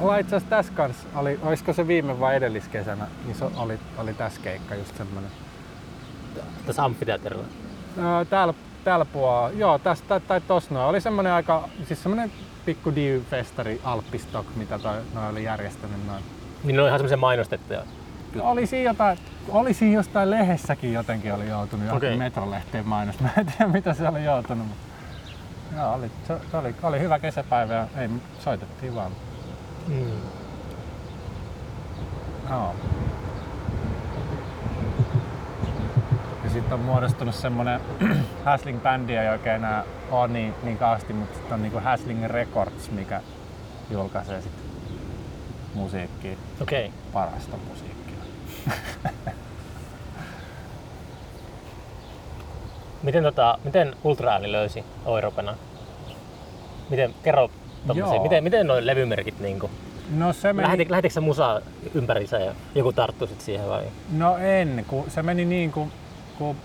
Ollaan itse asiassa tässä kanssa, oli, olisiko se viime vai edelliskesänä, niin se oli, oli tässä keikka just semmonen. Tässä amfiteatterilla. Öö, täällä, täällä puolella, joo, tässä tai, tossa noin. Oli semmonen aika, siis semmonen pikku div-festari Alppistok, mitä toi, noi oli järjestänyt noin. Niin ne on ihan semmoisia mainostettuja. Oli siinä jotain, oli siinä jostain lehdessäkin jotenkin oli joutunut, Okei. metrolehteen mainos. Mä en tiedä mitä se oli joutunut. Mutta... Joo, oli, se, se oli, oli, hyvä kesäpäivä ja ei, soitettiin vaan. Hmm. Joo. Ja sitten on muodostunut semmonen Hasling-bändi ei oikein enää ole niin, niin kauheasti, mutta sitten on niinku Hasling Records, mikä julkaisee sit musiikkia, Okei. parasta musiikkia. Miten, tota, miten Ultra Ääni löysi Oiropena? Miten, kerro tommosia, miten, miten noin levymerkit niinku? No se meni... Lähetit, lähetitkö sä musaa ympärinsä ja joku tarttui sit siihen vai? No en, kun se meni niin kuin, kun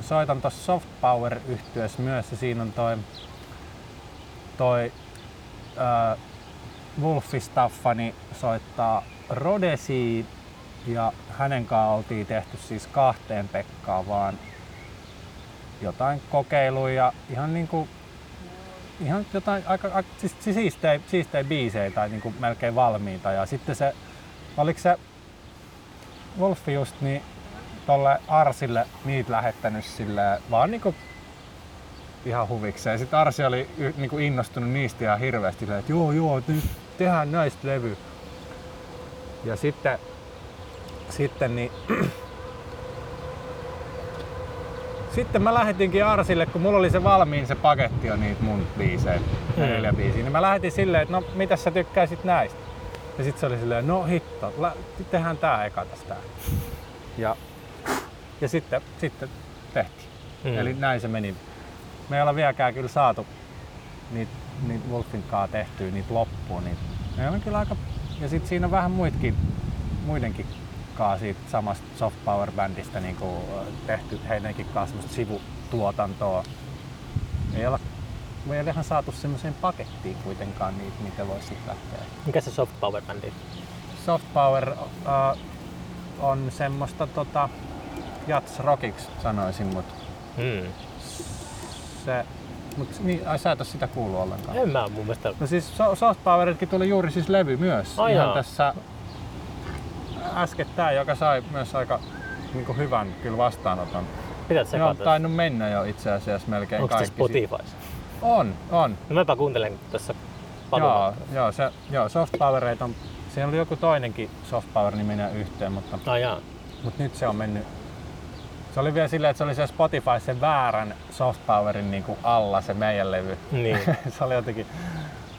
soitan tuossa Soft Power yhtyössä myös ja siinä on toi, toi äh, Wolfi Staffani soittaa Rodesi ja hänen kanssaan oltiin tehty siis kahteen Pekkaan vaan jotain kokeiluja ihan niinku ihan jotain aika, aika siis, siis siistejä, siistejä biisejä tai niinku melkein valmiita. Ja sitten se oliko se Wolfi just niin tolle Arsille niitä lähettänyt sille vaan niinku ihan huvikseen. Ja sitten Arsi oli niinku innostunut niistä ihan hirveästi, silleen, että joo joo, nyt tehdään näistä levy. Ja sitten, sitten niin sitten mä lähetinkin Arsille, kun mulla oli se valmiin se paketti jo niitä mun biisejä, Hmm. neljä biisiä, niin mä lähetin silleen, että no mitä sä tykkäisit näistä? Ja sitten se oli silleen, no hitto, lä- tehdään tää eka tästä. Ja, ja sitten, sitten tehtiin. Mm. Eli näin se meni. Me ei olla vieläkään kyllä saatu niitä, niitä Wolfin kanssa tehtyä, niitä loppuun. Niitä. Ne on kyllä aika... Ja sitten siinä on vähän muitakin, muidenkin kanssa siitä samasta Soft Power Bandista niin kuin, tehty heidänkin kanssa semmoista sivutuotantoa. Ei olla, me ei ole ihan saatu semmoiseen pakettiin kuitenkaan niitä, mitä voisi sitten lähteä Mikä se Soft Power bändi? Soft Power uh, on semmoista tota, jats rockiksi sanoisin, mutta Hmm. se, mut, niin, ai, sä et oo sitä kuullut ollenkaan. En mä mun mielestä. No siis So- Soft Poweritkin tuli juuri siis levy myös. Ai ihan tässä äskettäin, joka sai myös aika niin hyvän kyllä vastaanoton. Pität Se on tainnut mennä jo itse asiassa melkein Onko se kaikki. Spotify? On, on. No mäpä kuuntelen tässä Joo, paljon. joo, se, joo, Soft Powereita on, siinä oli joku toinenkin Soft Power niminen yhteen, mutta Ai jaa. Mutta nyt se on mennyt Se oli vielä silleen, että se oli se Spotify sen väärän soft powerin niin kuin alla se meidän levy. Niin. se oli jotenkin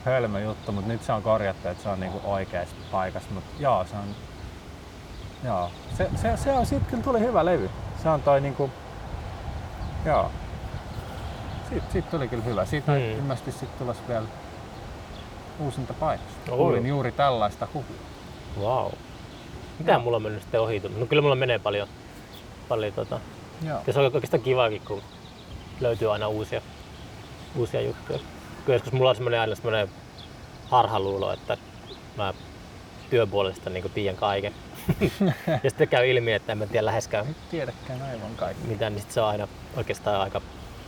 hölmö juttu, mutta nyt se on korjattu, että se on niin kuin oikeassa paikassa. Mutta joo, se on... Joo, se, se, se on, siitä kyllä tuli hyvä levy. Se on toi niinku... Joo. Siitä, siitä tuli kyllä hyvä. Siitä Mm. mm. ilmeisesti sitten tulossa vielä uusinta paikasta. Oo. Kuulin juuri tällaista huhua. Wow. Mitä Joo. mulla on mennyt sitten ohi? No kyllä mulla menee paljon. Paljon tota. Joo. Ja se on oikeastaan kivaakin, kun löytyy aina uusia, uusia juttuja. Kyllä joskus mulla on semmoinen aina semmoinen harhaluulo, että mä työpuolesta niin tiedän kaiken. ja sitten käy ilmi, että en mä tiedä läheskään tiedäkään aivan kaikki. mitään, niin sit se on aina oikeastaan aika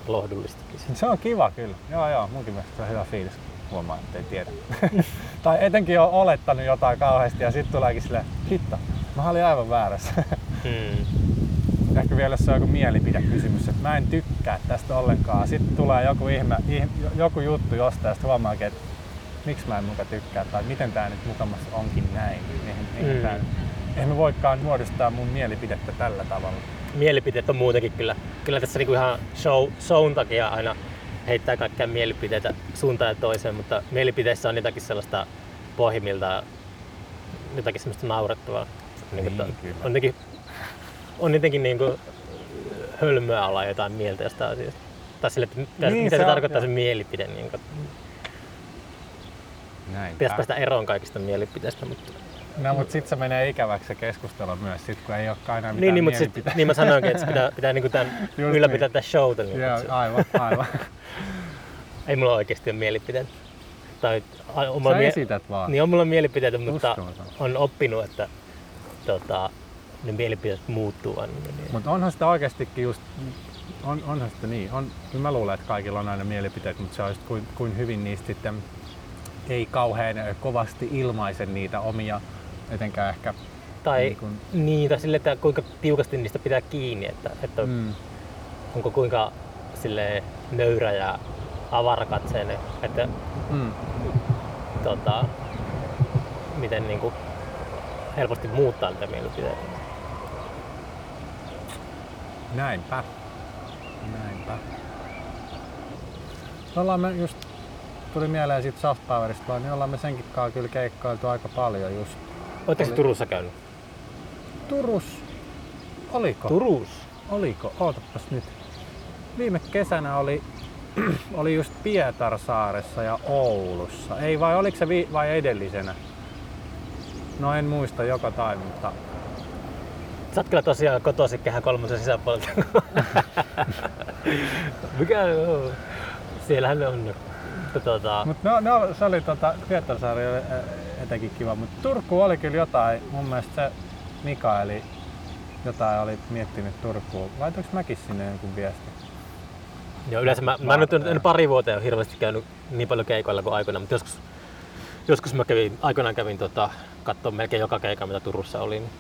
lohdullista. Se on kiva kyllä. Joo joo, munkin mielestä se on hyvä fiilis. Huomaa, että ei tiedä. tai etenkin on olettanut jotain kauheasti ja sitten tuleekin silleen, hitto, mä olin aivan väärässä. Hmm. Ehkä vielä se on joku mielipidekysymys, että mä en tykkää tästä ollenkaan. Sitten tulee joku, ihme, ih- joku juttu jostain ja sitten huomaakin, että miksi mä en muka tykkää tai miten tää nyt mukamassa onkin näin. Eihän, eihän, Mm. tää, eihän me voikaan muodostaa mun mielipidettä tällä tavalla. Mielipiteet on muutenkin kyllä. Kyllä tässä niinku ihan show, shown takia aina heittää kaikkia mielipiteitä suuntaan ja toiseen, mutta mielipiteissä on jotakin sellaista pohjimmiltaan jotakin semmoista naurettavaa. Niin, Niin, kyllä. on jotenkin, on jotenkin niin kuin hölmöä olla jotain mieltä jostain asiasta. Tai sille, että mitä, Niin, mitä se se, on, tarkoittaa joo. se mielipide. Niin kuin, Näin. pitäisi päästä eroon kaikista mielipiteistä. Mutta... No, mutta sitten se menee ikäväksi se keskustelu myös, sit, kun ei olekaan enää mitään Niin, niin, mutta sit, niin mä sanoinkin, että pitää, pitää niin kuin tämän, Just ylläpitää niin. tätä showta. Niin, Joo, aivan, aivan. Ei mulla oikeasti ole mielipiteitä. Tai on mulla Sä mie- esität vaan. Niin on mulla mielipiteitä, mutta Uskomaton. on oppinut, että tota, ne mielipiteet muuttuu aina. Niin. Mutta onhan sitä oikeastikin just, on, onhan sitä niin. On, kyllä mä luulen, että kaikilla on aina mielipiteet, mutta se on just kuin, kuin hyvin niistä sitten ei kauhean kovasti ilmaise niitä omia, etenkään ehkä Tai niin niin, kuin- niin, tai sille, että kuinka tiukasti niistä pitää kiinni, että, että mm, onko kuinka sille nöyrä ja avarakatseinen, että mm, tota, miten niin kuin, helposti muuttaa niitä mielipiteitä. Näinpä. Näinpä. Ollaan me just, tuli mieleen siitä soft powerista vaan, niin ollaan me senkin kanssa kyllä keikkailtu aika paljon just. Oletteko Oli- Turussa käynyt? Turus, oliko? Turus? Oliko? Ootapas nyt. Viime kesänä oli, oli just Pietarsaaressa ja Oulussa. Ei vai oliko se vi- vai edellisenä? No en muista joka tai, mutta Sä oot kyllä tosiaan kotoisin kehä kolmosen sisäpuolelta. Mikä joo. Siellähän ne on. Tota, Mut no, no, se oli tota, Pietarsaari oli etenkin kiva, mutta Turku oli kyllä jotain, mun mielestä se Mikaeli jotain oli miettinyt Turkuun. Laitoinko mäkin sinne jonkun viesti? joo, yleensä mä, mä en nyt en pari vuotta ole hirveästi käynyt niin paljon keikoilla kuin aikoina, mutta joskus, joskus mä kävin, aikoinaan kävin tota, katsoa melkein joka keikka, mitä Turussa oli. Niin,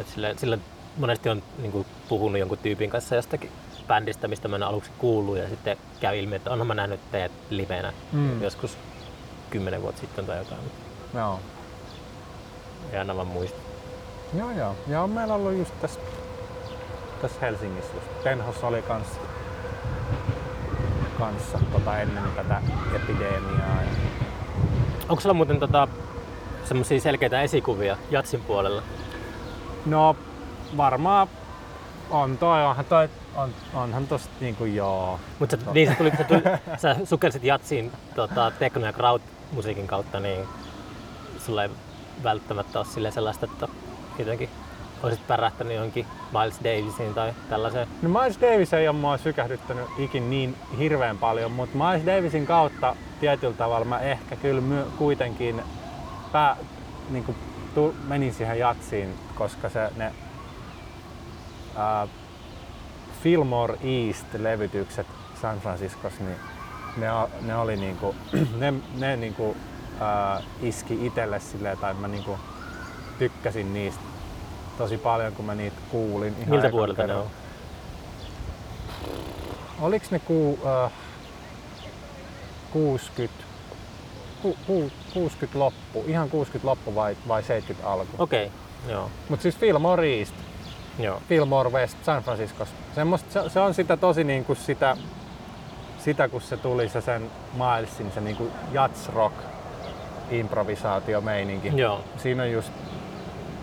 et sille, sille monesti on niin kuin, puhunut jonkun tyypin kanssa jostakin bändistä, mistä mä en aluksi kuullut ja sitten käy ilmi, että onhan mä nähnyt teidät livenä Mm. joskus kymmenen vuotta sitten tai jotain. Joo. Ei aina vaan muista. Joo, joo. Ja on meillä ollut just tässä, tässä Helsingissä just. Penhos oli kanssa, kanssa tota ennen tätä epidemiaa. Ja... Onko sulla muuten tota, semmoisia selkeitä esikuvia Jatsin puolella? No varmaan on toi, onhan toi, on, onhan tosta niinku joo. Mutta niin, sä, tuli, sä, tuli, sä sukelsit Jatsiin tota, techno- ja crowd-musiikin kautta, niin sulla ei välttämättä ole silleen sellaista, että jotenkin olisit pärähtänyt johonkin Miles Davisiin tai tällaiseen. No Miles Davis ei ole mua sykähdyttänyt ikin niin hirveän paljon, mutta Miles Davisin kautta tietyllä tavalla mä ehkä kyllä myö, kuitenkin pää, niin kuin, tu, menin siihen jatsiin, koska se ne ää, Fillmore East-levytykset San Franciscossa, niin ne, ne oli niinku, ne, ne niinku, ää, iski itselle silleen, tai mä niinku tykkäsin niistä tosi paljon, kun mä niitä kuulin. Ihan Miltä vuodelta ne on? Oliks ne ku, äh, 60, ku, ku, 60 loppu, ihan 60 loppu vai, vai 70 alku? Okei, okay, joo. Mut siis Fillmore East, Joo. Fillmore West San Franciscossa. Semmosta, se, se, on sitä tosi niin kuin sitä, sitä kun se tuli se sen Milesin, se niin kuin jazz rock improvisaatiomeininki. Joo. Siinä on just,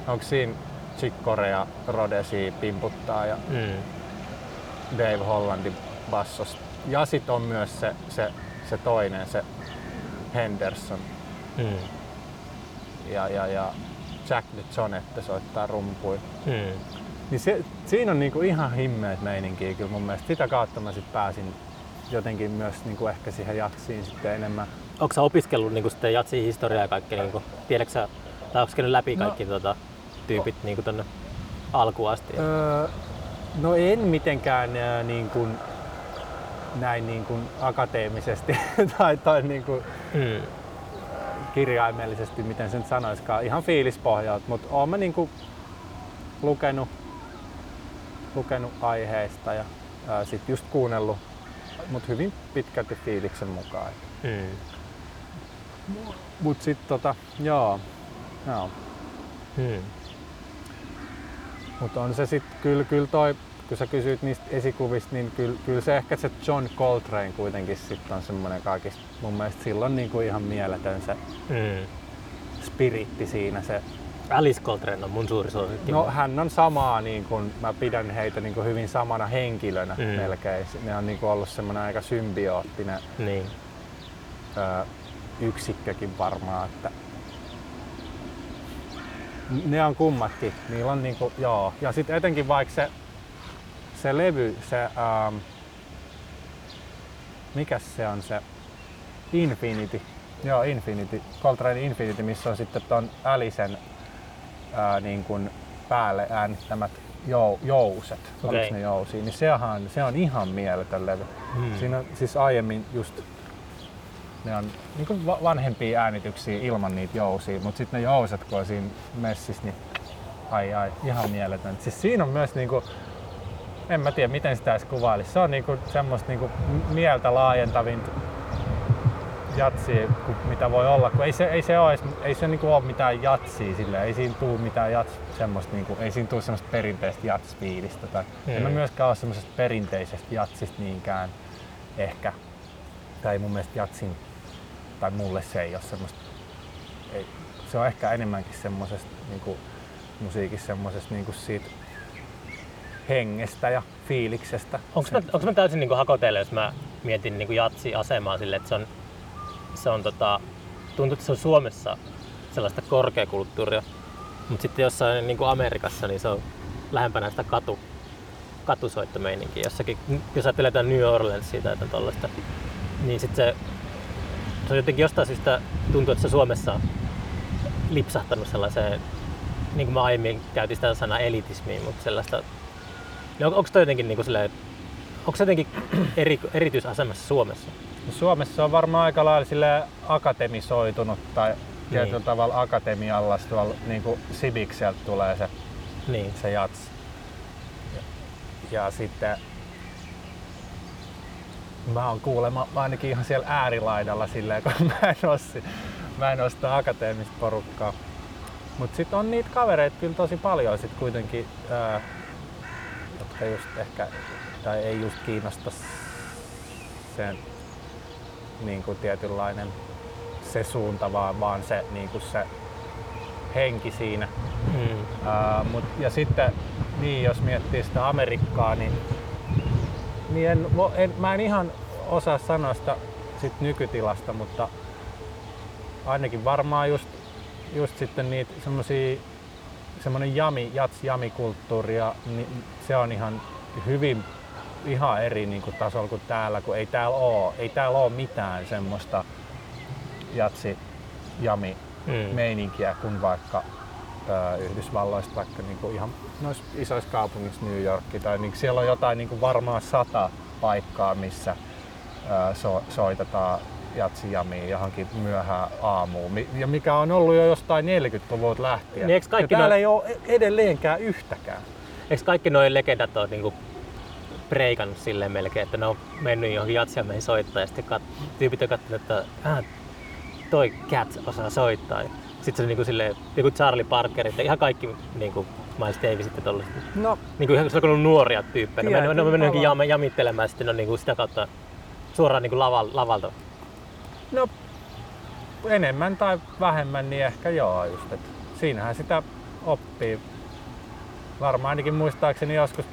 onko siinä Chick Corea, Rodesi pimputtaa ja Mm. Dave Hollandin bassos. Ja sit on myös se, se, se toinen, se Henderson Mm. ja, ja, ja Jack DeJohnette soittaa rumpuja. Mm. Niin se, siinä on niinku ihan himmeet meininkiä kyllä mun mielestä. Sitä kautta mä sit pääsin jotenkin myös niinku ehkä siihen jatsiin sitten enemmän. Onko sä opiskellut niin sitten jatsin historiaa ja kaikki, niin kuin, tiedätkö sä, tai onko käynyt läpi No. kaikki no. tota, tyypit niin kuin tonne alkuun asti? Öö, no en mitenkään ää, niin kuin, näin niin kuin akateemisesti tai, tai niin kuin Mm. Kirjaimellisesti, miten sen sanoiskaan, ihan fiilispohjalta, mutta oon mä niin kuin lukenut, lukenut aiheesta ja ää, sit just kuunnellut, mutta hyvin pitkälti fiiliksen mukaan. Mm. Mut sit tota, joo, joo. Mm. Mutta on se sitten kyllä, kyllä toi, kun sä kysyit niistä esikuvista, niin kyllä, kyllä se ehkä se John Coltrane kuitenkin sitten on semmoinen kaikista, mun mielestä silloin niinku ihan mieletön se Mm. spiritti siinä. Se, Alice Coltrane on mun suuri suosikki. no hän on samaa, niin kuin, mä pidän heitä niin kuin hyvin samana henkilönä mm. melkein. Ne on niin kuin ollut semmoinen aika symbioottinen Niin. ö, yksikkökin varmaan, että ne on kummatkin. Niillä on niinku, joo. Ja sitten etenkin vaikka se, se levy, se, ähm, mikäs se on se, Infinity. Joo, Infinity, Coltrane Infinity, missä on sitten ton Alisen ää, niin kuin päälle äänittämät jou, jouset, oliko ne jousia, niin sehän, se on ihan mieletön levy. Mm. Siinä on siis aiemmin just ne on niin kuin vanhempia äänityksiä ilman niitä jousia, mutta sitten ne jouset, kun on siinä messissä, niin ai ai, ihan mieletön. Siis siinä on myös niinku, en mä tiedä miten sitä edes kuvailisi. Se on niinku semmoista niinku mieltä laajentavinta jatsia, kuin mitä voi olla, kun ei se, ei se ole, edes- ei se niinku ole mitään jatsia sille, ei siinä tuu mitään jats, semmoista niinku, ei siinä tuu semmoista perinteistä jatsfiilistä. Tai, En mä Mm. myöskään ole semmoisesta perinteisestä jatsista niinkään ehkä. Tai mun mielestä jatsin, tai mulle se ei ole semmoista, ei, se on ehkä enemmänkin semmoisesta niinku, musiikissa semmoisesta niinku siitä hengestä ja fiiliksestä. Onko mä, onks mä täysin niin hakoteille, jos mä mietin niin jatsi-asemaa sille, että se on, se on tota, tuntuu, että se on Suomessa sellaista korkeakulttuuria, mutta sitten jossain niin Amerikassa niin se on lähempänä sitä katu, katusoittomeininkiä. Jossakin, jos ajattelee jotain New Orleansia tai jotain tollaista, niin sitten se, se on jotenkin jostain syystä tuntuu, että se Suomessa on lipsahtanut sellaiseen, niin kuin mä aiemmin käytin sitä sanaa elitismiin, mutta sellaista No, on, onko toi jotenkin niinku silleen, onko se jotenkin eri, erityisasemassa Suomessa? No Suomessa on varmaan aika lailla akatemisoitunut tai tietyllä Niin. tavalla akatemialla tuolla niin kuin Sibikseltä tulee se, Niin. se jats. Ja, ja sitten mä oon kuulemma ainakin ihan siellä äärilaidalla silleen, kun mä en si- mä en oo sitä akateemista porukkaa. Mut sit on niitä kavereita kyllä tosi paljon sit kuitenkin, ää, jotka just ehkä, tai ei just kiinnosta sen niin kuin tietynlainen se suunta, vaan, vaan se, niin kuin se henki siinä. Mm. Ää, mut, ja sitten, niin jos miettii sitä Amerikkaa, niin, niin en, vo- en, mä en ihan osaa sanoa sitä sit nykytilasta, mutta ainakin varmaan just, just sitten niitä semmosia, semmonen jami, jats jamikulttuuri, ja, niin se on ihan hyvin ihan eri niin kuin tasolla kuin täällä, kun ei täällä oo, ei täällä oo mitään semmoista jatsi jami Mm. meininkiä kuin vaikka ää, Yhdysvalloista, vaikka niinku ihan noissa isoissa kaupungissa New York, tai niin siellä on jotain niinku varmaan sata paikkaa, missä ää, so, soitetaan jatsijamia johonkin myöhään aamuun, ja mikä on ollut jo jostain 40-luvulta lähtien. Niin eiks kaikki ja täällä noi- ei ole edelleenkään yhtäkään. Eikö kaikki noin legendat ole niinku preikannut silleen melkein, että ne on mennyt johonkin jatsiameihin soittaa ja sitten kat- tyypit on katsonut, että ah, toi Cat osaa soittaa. Sitten se on niinku silleen, joku Charlie Parker, että ihan kaikki niinku Miles Davisit ja tollaset. No, Niin kuin ihan kun on nuoria tyyppejä. Ne on mennyt- mennyt johonkin tavalla. jam, jamittelemaan ja sitten on niin kuin sitä kautta suoraan niin kuin laval, lavalta. No enemmän tai vähemmän, niin ehkä joo just. Et siinähän sitä oppii. Varmaan ainakin muistaakseni joskus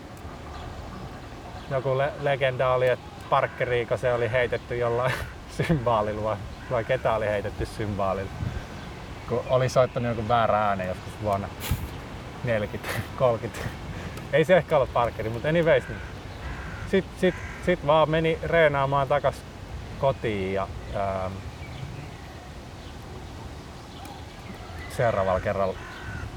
joku le- legenda oli, että Parkkeriiko se oli heitetty jollain symbaalilla vai, vai ketä oli heitetty symbaalilla. Kun oli soittanut jonkun väärän äänen joskus vuonna 40, 30. Ei se ehkä ollut Parkkeri, mutta anyways. Niin. Sitten sit, sit vaan meni reenaamaan takas kotiin ja ähm, seuraavalla kerralla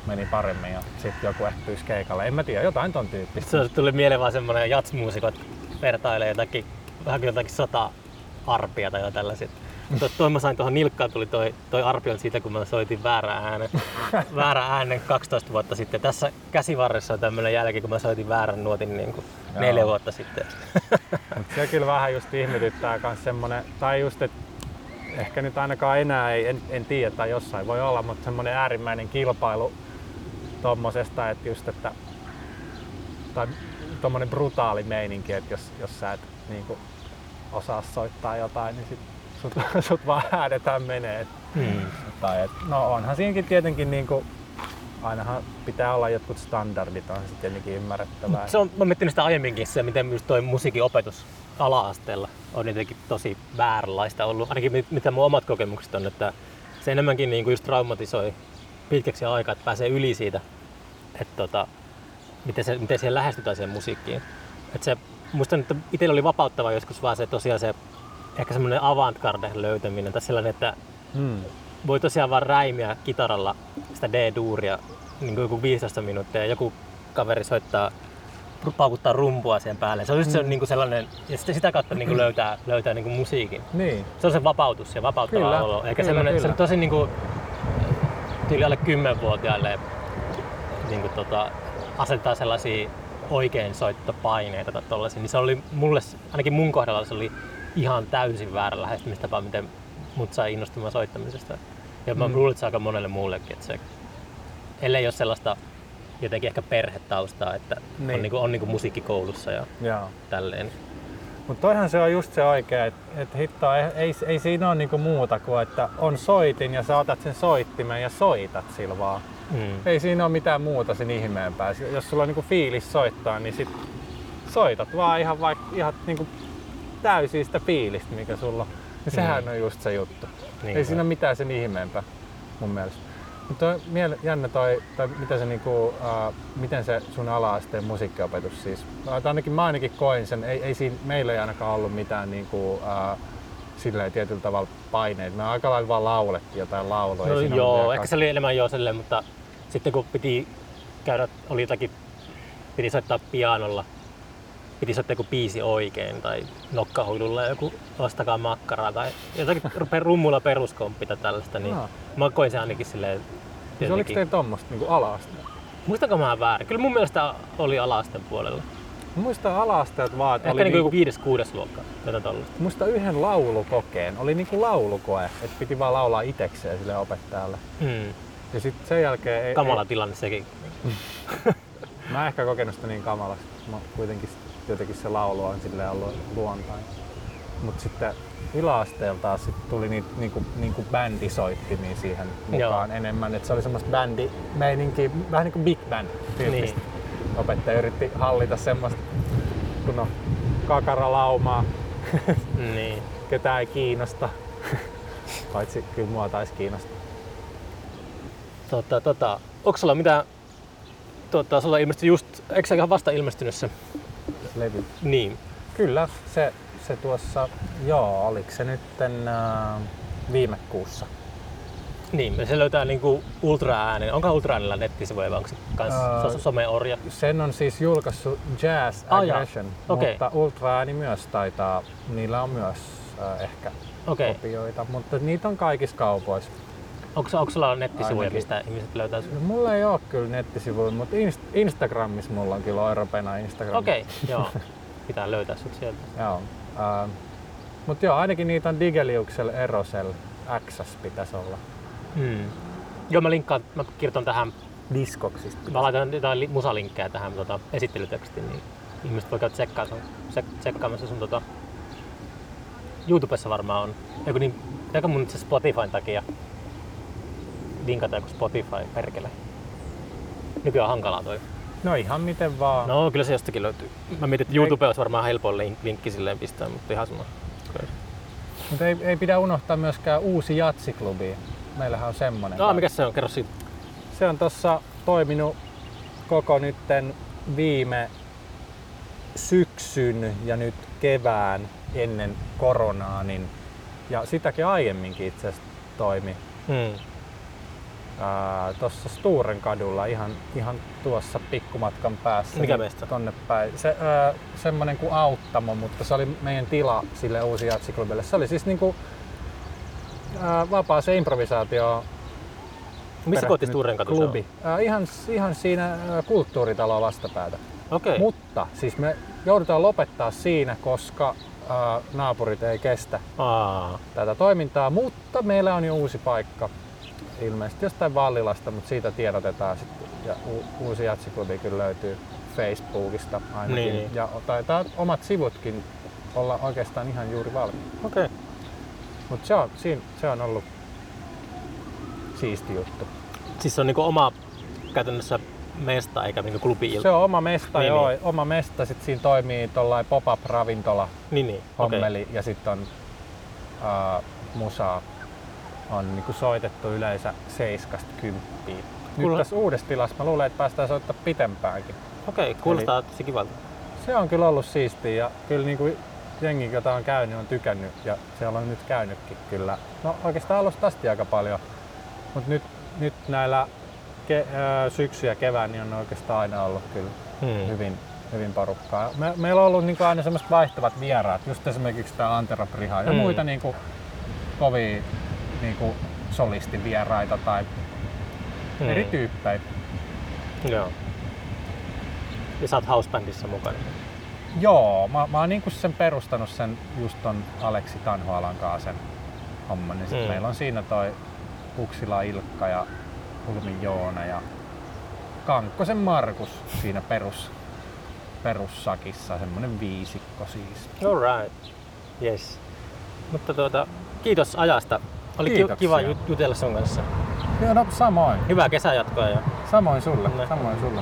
meni paremmin ja sitten joku ehkä pyysi keikalle. En mä tiedä, jotain ton tyyppistä. Se tuli mieleen vaan semmonen jatsmuusikot vertailee jotakin, vähän kuin jotakin sata arpia tai jotain tällaisia. Mutta toi mä sain tuohon nilkkaan tuli toi, toi arpion siitä, kun mä soitin väärän äänen, väärän äänen 12 vuotta sitten. Tässä käsivarressa on tämmönen jälki, kun mä soitin väärän nuotin niin kuin neljä vuotta sitten. Mut se kyllä vähän just ihmetyttää kans semmonen, tai just, että ehkä nyt ainakaan enää ei, en, en tiedä, tai jossain voi olla, mutta semmonen äärimmäinen kilpailu tommosesta, että just, että tai tommonen brutaali meininki, että jos, jos sä et niinku osaa soittaa jotain, niin sit sut, sut vaan häädetään menee. Hmm. Tai et, no onhan siinäkin tietenkin niinku, ainahan pitää olla jotkut standardit, on se tietenkin ymmärrettävää. Se on, mä miettinyt sitä aiemminkin, se miten myös toi musiikin opetus ala-asteella on jotenkin tosi vääränlaista ollut. Ainakin mit- mitä mun omat kokemukset on, että se enemmänkin niin kuin just traumatisoi pitkäksi aikaa, että pääsee yli siitä, että tota, miten, se, miten siihen lähestytään siihen musiikkiin. Et se, muistan, että itsellä oli vapauttava joskus vaan se tosiaan se ehkä semmoinen avantgarde löytäminen tai sellainen, että Hmm. voi tosiaan vaan räimiä kitaralla sitä D-duuria niin kuin joku 15 minuuttia ja joku kaveri soittaa paukuttaa rumpua siihen päälle. Se on just se, niin kuin sellainen, ja sitten sitä kautta niin kuin löytää, löytää niin kuin musiikin. Niin. Se on se vapautus ja vapauttava Kyllä, olo. Eikä kyllä, semmoinen, se kyllä. on tosi niin kuin, tyyli alle 10-vuotiaille niin kuin, tota, asettaa sellaisia oikein soittopaineita tai tollaisia, niin se oli mulle, ainakin mun kohdalla se oli ihan täysin väärä lähestymistapa, miten mut sai innostumaan soittamisesta. Ja mä Mm. luulen, että se aika monelle muullekin, että se, ellei ole sellaista jotenkin ehkä perhetaustaa, että niin. Niin. on, niinku, on niinku musiikkikoulussa ja Joo. tälleen. Mutta toihan se on just se oikea, että et hittoa, ei, ei, ei siinä ole niinku muuta kuin, että on soitin ja sä otat sen soittimen ja soitat sillä vaan. Mm. Ei siinä ole mitään muuta sen ihmeempää. Jos sulla on niinku fiilis soittaa, niin sit soitat vaan ihan, vaik, ihan niinku täysin sitä fiilistä, mikä sulla on. Sehän Mm. on just se juttu. Niin ei siinä on. ole mitään sen ihmeempää mun mielestä. Mutta miele, jännä toi, tai mitä se niinku, uh, miten se sun ala-asteen musiikkiopetus siis, tai ainakin mä ainakin koin sen, ei, ei siinä, meillä ei ainakaan ollut mitään niinku, uh, silleen tietyllä tavalla paineita. Me aika lailla vaan laulettiin jotain laulua. ei No joo, ehkä se oli enemmän joo silleen, mutta sitten kun piti käydä, oli jotakin, piti soittaa pianolla, piti soittaa joku biisi oikein tai nokkahuilulla joku ostakaa makkaraa tai jotakin rummulla peruskomppi tai tällaista, niin Aa. mä koin sen ainakin silleen Siis oliko teillä tommoista niinku ala-aste? Muistanko mä väärin? Kyllä mun mielestä oli alasten puolella. Mä muistan ala-asteelta vaan, että Ehkä oli niin niinku, joku viides, kuudes luokka, jotain tollaista. muista yhden laulukokeen. Oli niinku laulukoe, että piti vaan laulaa itekseen sille opettajalle. Mm. Ja sitten sen jälkeen... Ei, Kamala tilanne sekin. Ei, mä en ehkä kokenut sitä niin kamalaksi. Mä kuitenkin jotenkin se laulu on silleen ollut luontain. Mut sitten yläasteella taas sit tuli niitä niinku, niinku bändisoittimia siihen mukaan Joo. enemmän. Et se oli semmoista bändimeininkiä, vähän niin kuin big band tyyppistä. Niin. Opettaja yritti hallita semmoista, kun on kakaralaumaa, Niin. ketään ei kiinnosta. Paitsi kyllä mua taisi kiinnostaa. Tota, tota, onko sulla mitään, tota, sulla ilmestyi just, eikö sä ihan vasta ilmestynyt se? Levy. Niin. Kyllä, se, se tuossa, joo, oliko se nytten äh, viime kuussa? Niin, se löytää niinku ultraäänen. Onko ultraäänellä nettisivuja vai onko se kans uh, someorja? Sen on siis julkaissut Jazz Ah, jaa. Aggression, Okei. mutta Ultra Ääni myös taitaa, niillä on myös äh, ehkä Okei. kopioita, mutta niitä on kaikissa kaupoissa. Onko, onko sulla nettisivuja, Ainakin. mistä ihmiset löytää sun? No, mulla ei ole kyllä nettisivuja, mutta Inst- Instagramissa mulla on kyllä Oiropena Instagram. Okei, joo. Pitää löytää sut sieltä. Joo. Äh, mutta joo, ainakin niitä on Digeliuksella Erosel X pitäisi olla. Mm. Joo, mä linkkaan, mä kirjoitan tähän Discogsista. Mä laitan jotain li- musalinkkejä tähän tota, esittelytekstiin, niin ihmiset voi käydä tsekkaa tsek- tsekkaamassa sun tota, YouTubessa varmaan on. Eiku niin, pitääkö mun itse Spotifyn takia vinkata joku Spotify perkele? Nykyään on hankalaa toi. No ihan miten vaan. No kyllä se jostakin löytyy. Mä mietin, että YouTube olisi varmaan helpoin link- linkki silleen pistää, mutta ihan sama. Mutta ei, ei pidä unohtaa myöskään uusi jatsiklubi. Meillähän on semmonen. No, mikä se on? Kerro siitä. Se on tossa toiminut koko nytten viime syksyn ja nyt kevään ennen koronaa, niin, ja sitäkin aiemminkin itse asiassa toimi Hmm. Tuossa Sturen kadulla ihan, ihan tuossa pikkumatkan päässä. Mikä meistä? Tonne päin. Se, ää, semmonen kuin Auttamo, mutta se oli meidän tila sille uusi jatsiklubille. Se oli siis niinku ää, vapaaseen improvisaatioon Missä kooti perehtynyt Sturen katu se klubi. Ää, ihan, ihan siinä kulttuuritaloa vastapäätä. Okei. Mutta siis me joudutaan lopettaa siinä, koska ää, naapurit ei kestä Aa, tätä toimintaa, mutta meillä on jo uusi paikka. Ilmeisesti jostain Vallilasta, mutta siitä tiedotetaan sitten. Ja u- uusi jatsiklubi kyllä löytyy Facebookista ainakin. Niin. Ja taitaa omat sivutkin olla oikeastaan ihan juuri valmiina. okei. Mutta se on, siinä, se on ollut siisti juttu. Siis se on niinku oma käytännössä mesta eikä niinku klubi Se on oma mesta, Niin, joo, niin. oma mesta. Sitten siinä toimii tollain pop-up ravintola Niin, niin. Hommeli ja sitten on uh, musaa on niinku soitettu yleensä 7 kymppiin. Nyt Kuule- tässä uudessa tilassa mä luulen, että päästään soittaa pitempäänkin. Okei, kuulostaa tosi kivalta. Se on kyllä ollut siistiä ja kyllä niinku jengi, jota on käynyt, on tykännyt ja siellä on nyt käynytkin kyllä. No oikeastaan alusta asti aika paljon, mutta nyt, nyt näillä ke, syksy ja kevään niin on oikeastaan aina ollut kyllä Hmm. hyvin, hyvin porukkaa. Me, meillä on ollut niinku aina semmoiset vaihtuvat vieraat, just esimerkiksi tämä Antero Priha ja Mm. muita niinku kovia niinku solistivieraita tai Hmm. eri tyyppejä. Joo. Ja sä oot housebandissa mukana. Joo, mä, mä oon niinku sen perustanut sen just ton Aleksi Tanhoalan kanssa sen homman. Niin sit Mm. meillä on siinä toi Uksila Ilkka ja Ulmin Joona ja Kankkosen Markus siinä perus, perussakissa, semmonen viisikko siis. Alright. Yes. Mutta tuota, kiitos ajasta. Oli ki- Kiitoksia. kiva jut- jutella sun kanssa. Joo, no samoin. Hyvää kesäjatkoa ja Samoin sulle, No. samoin sulle.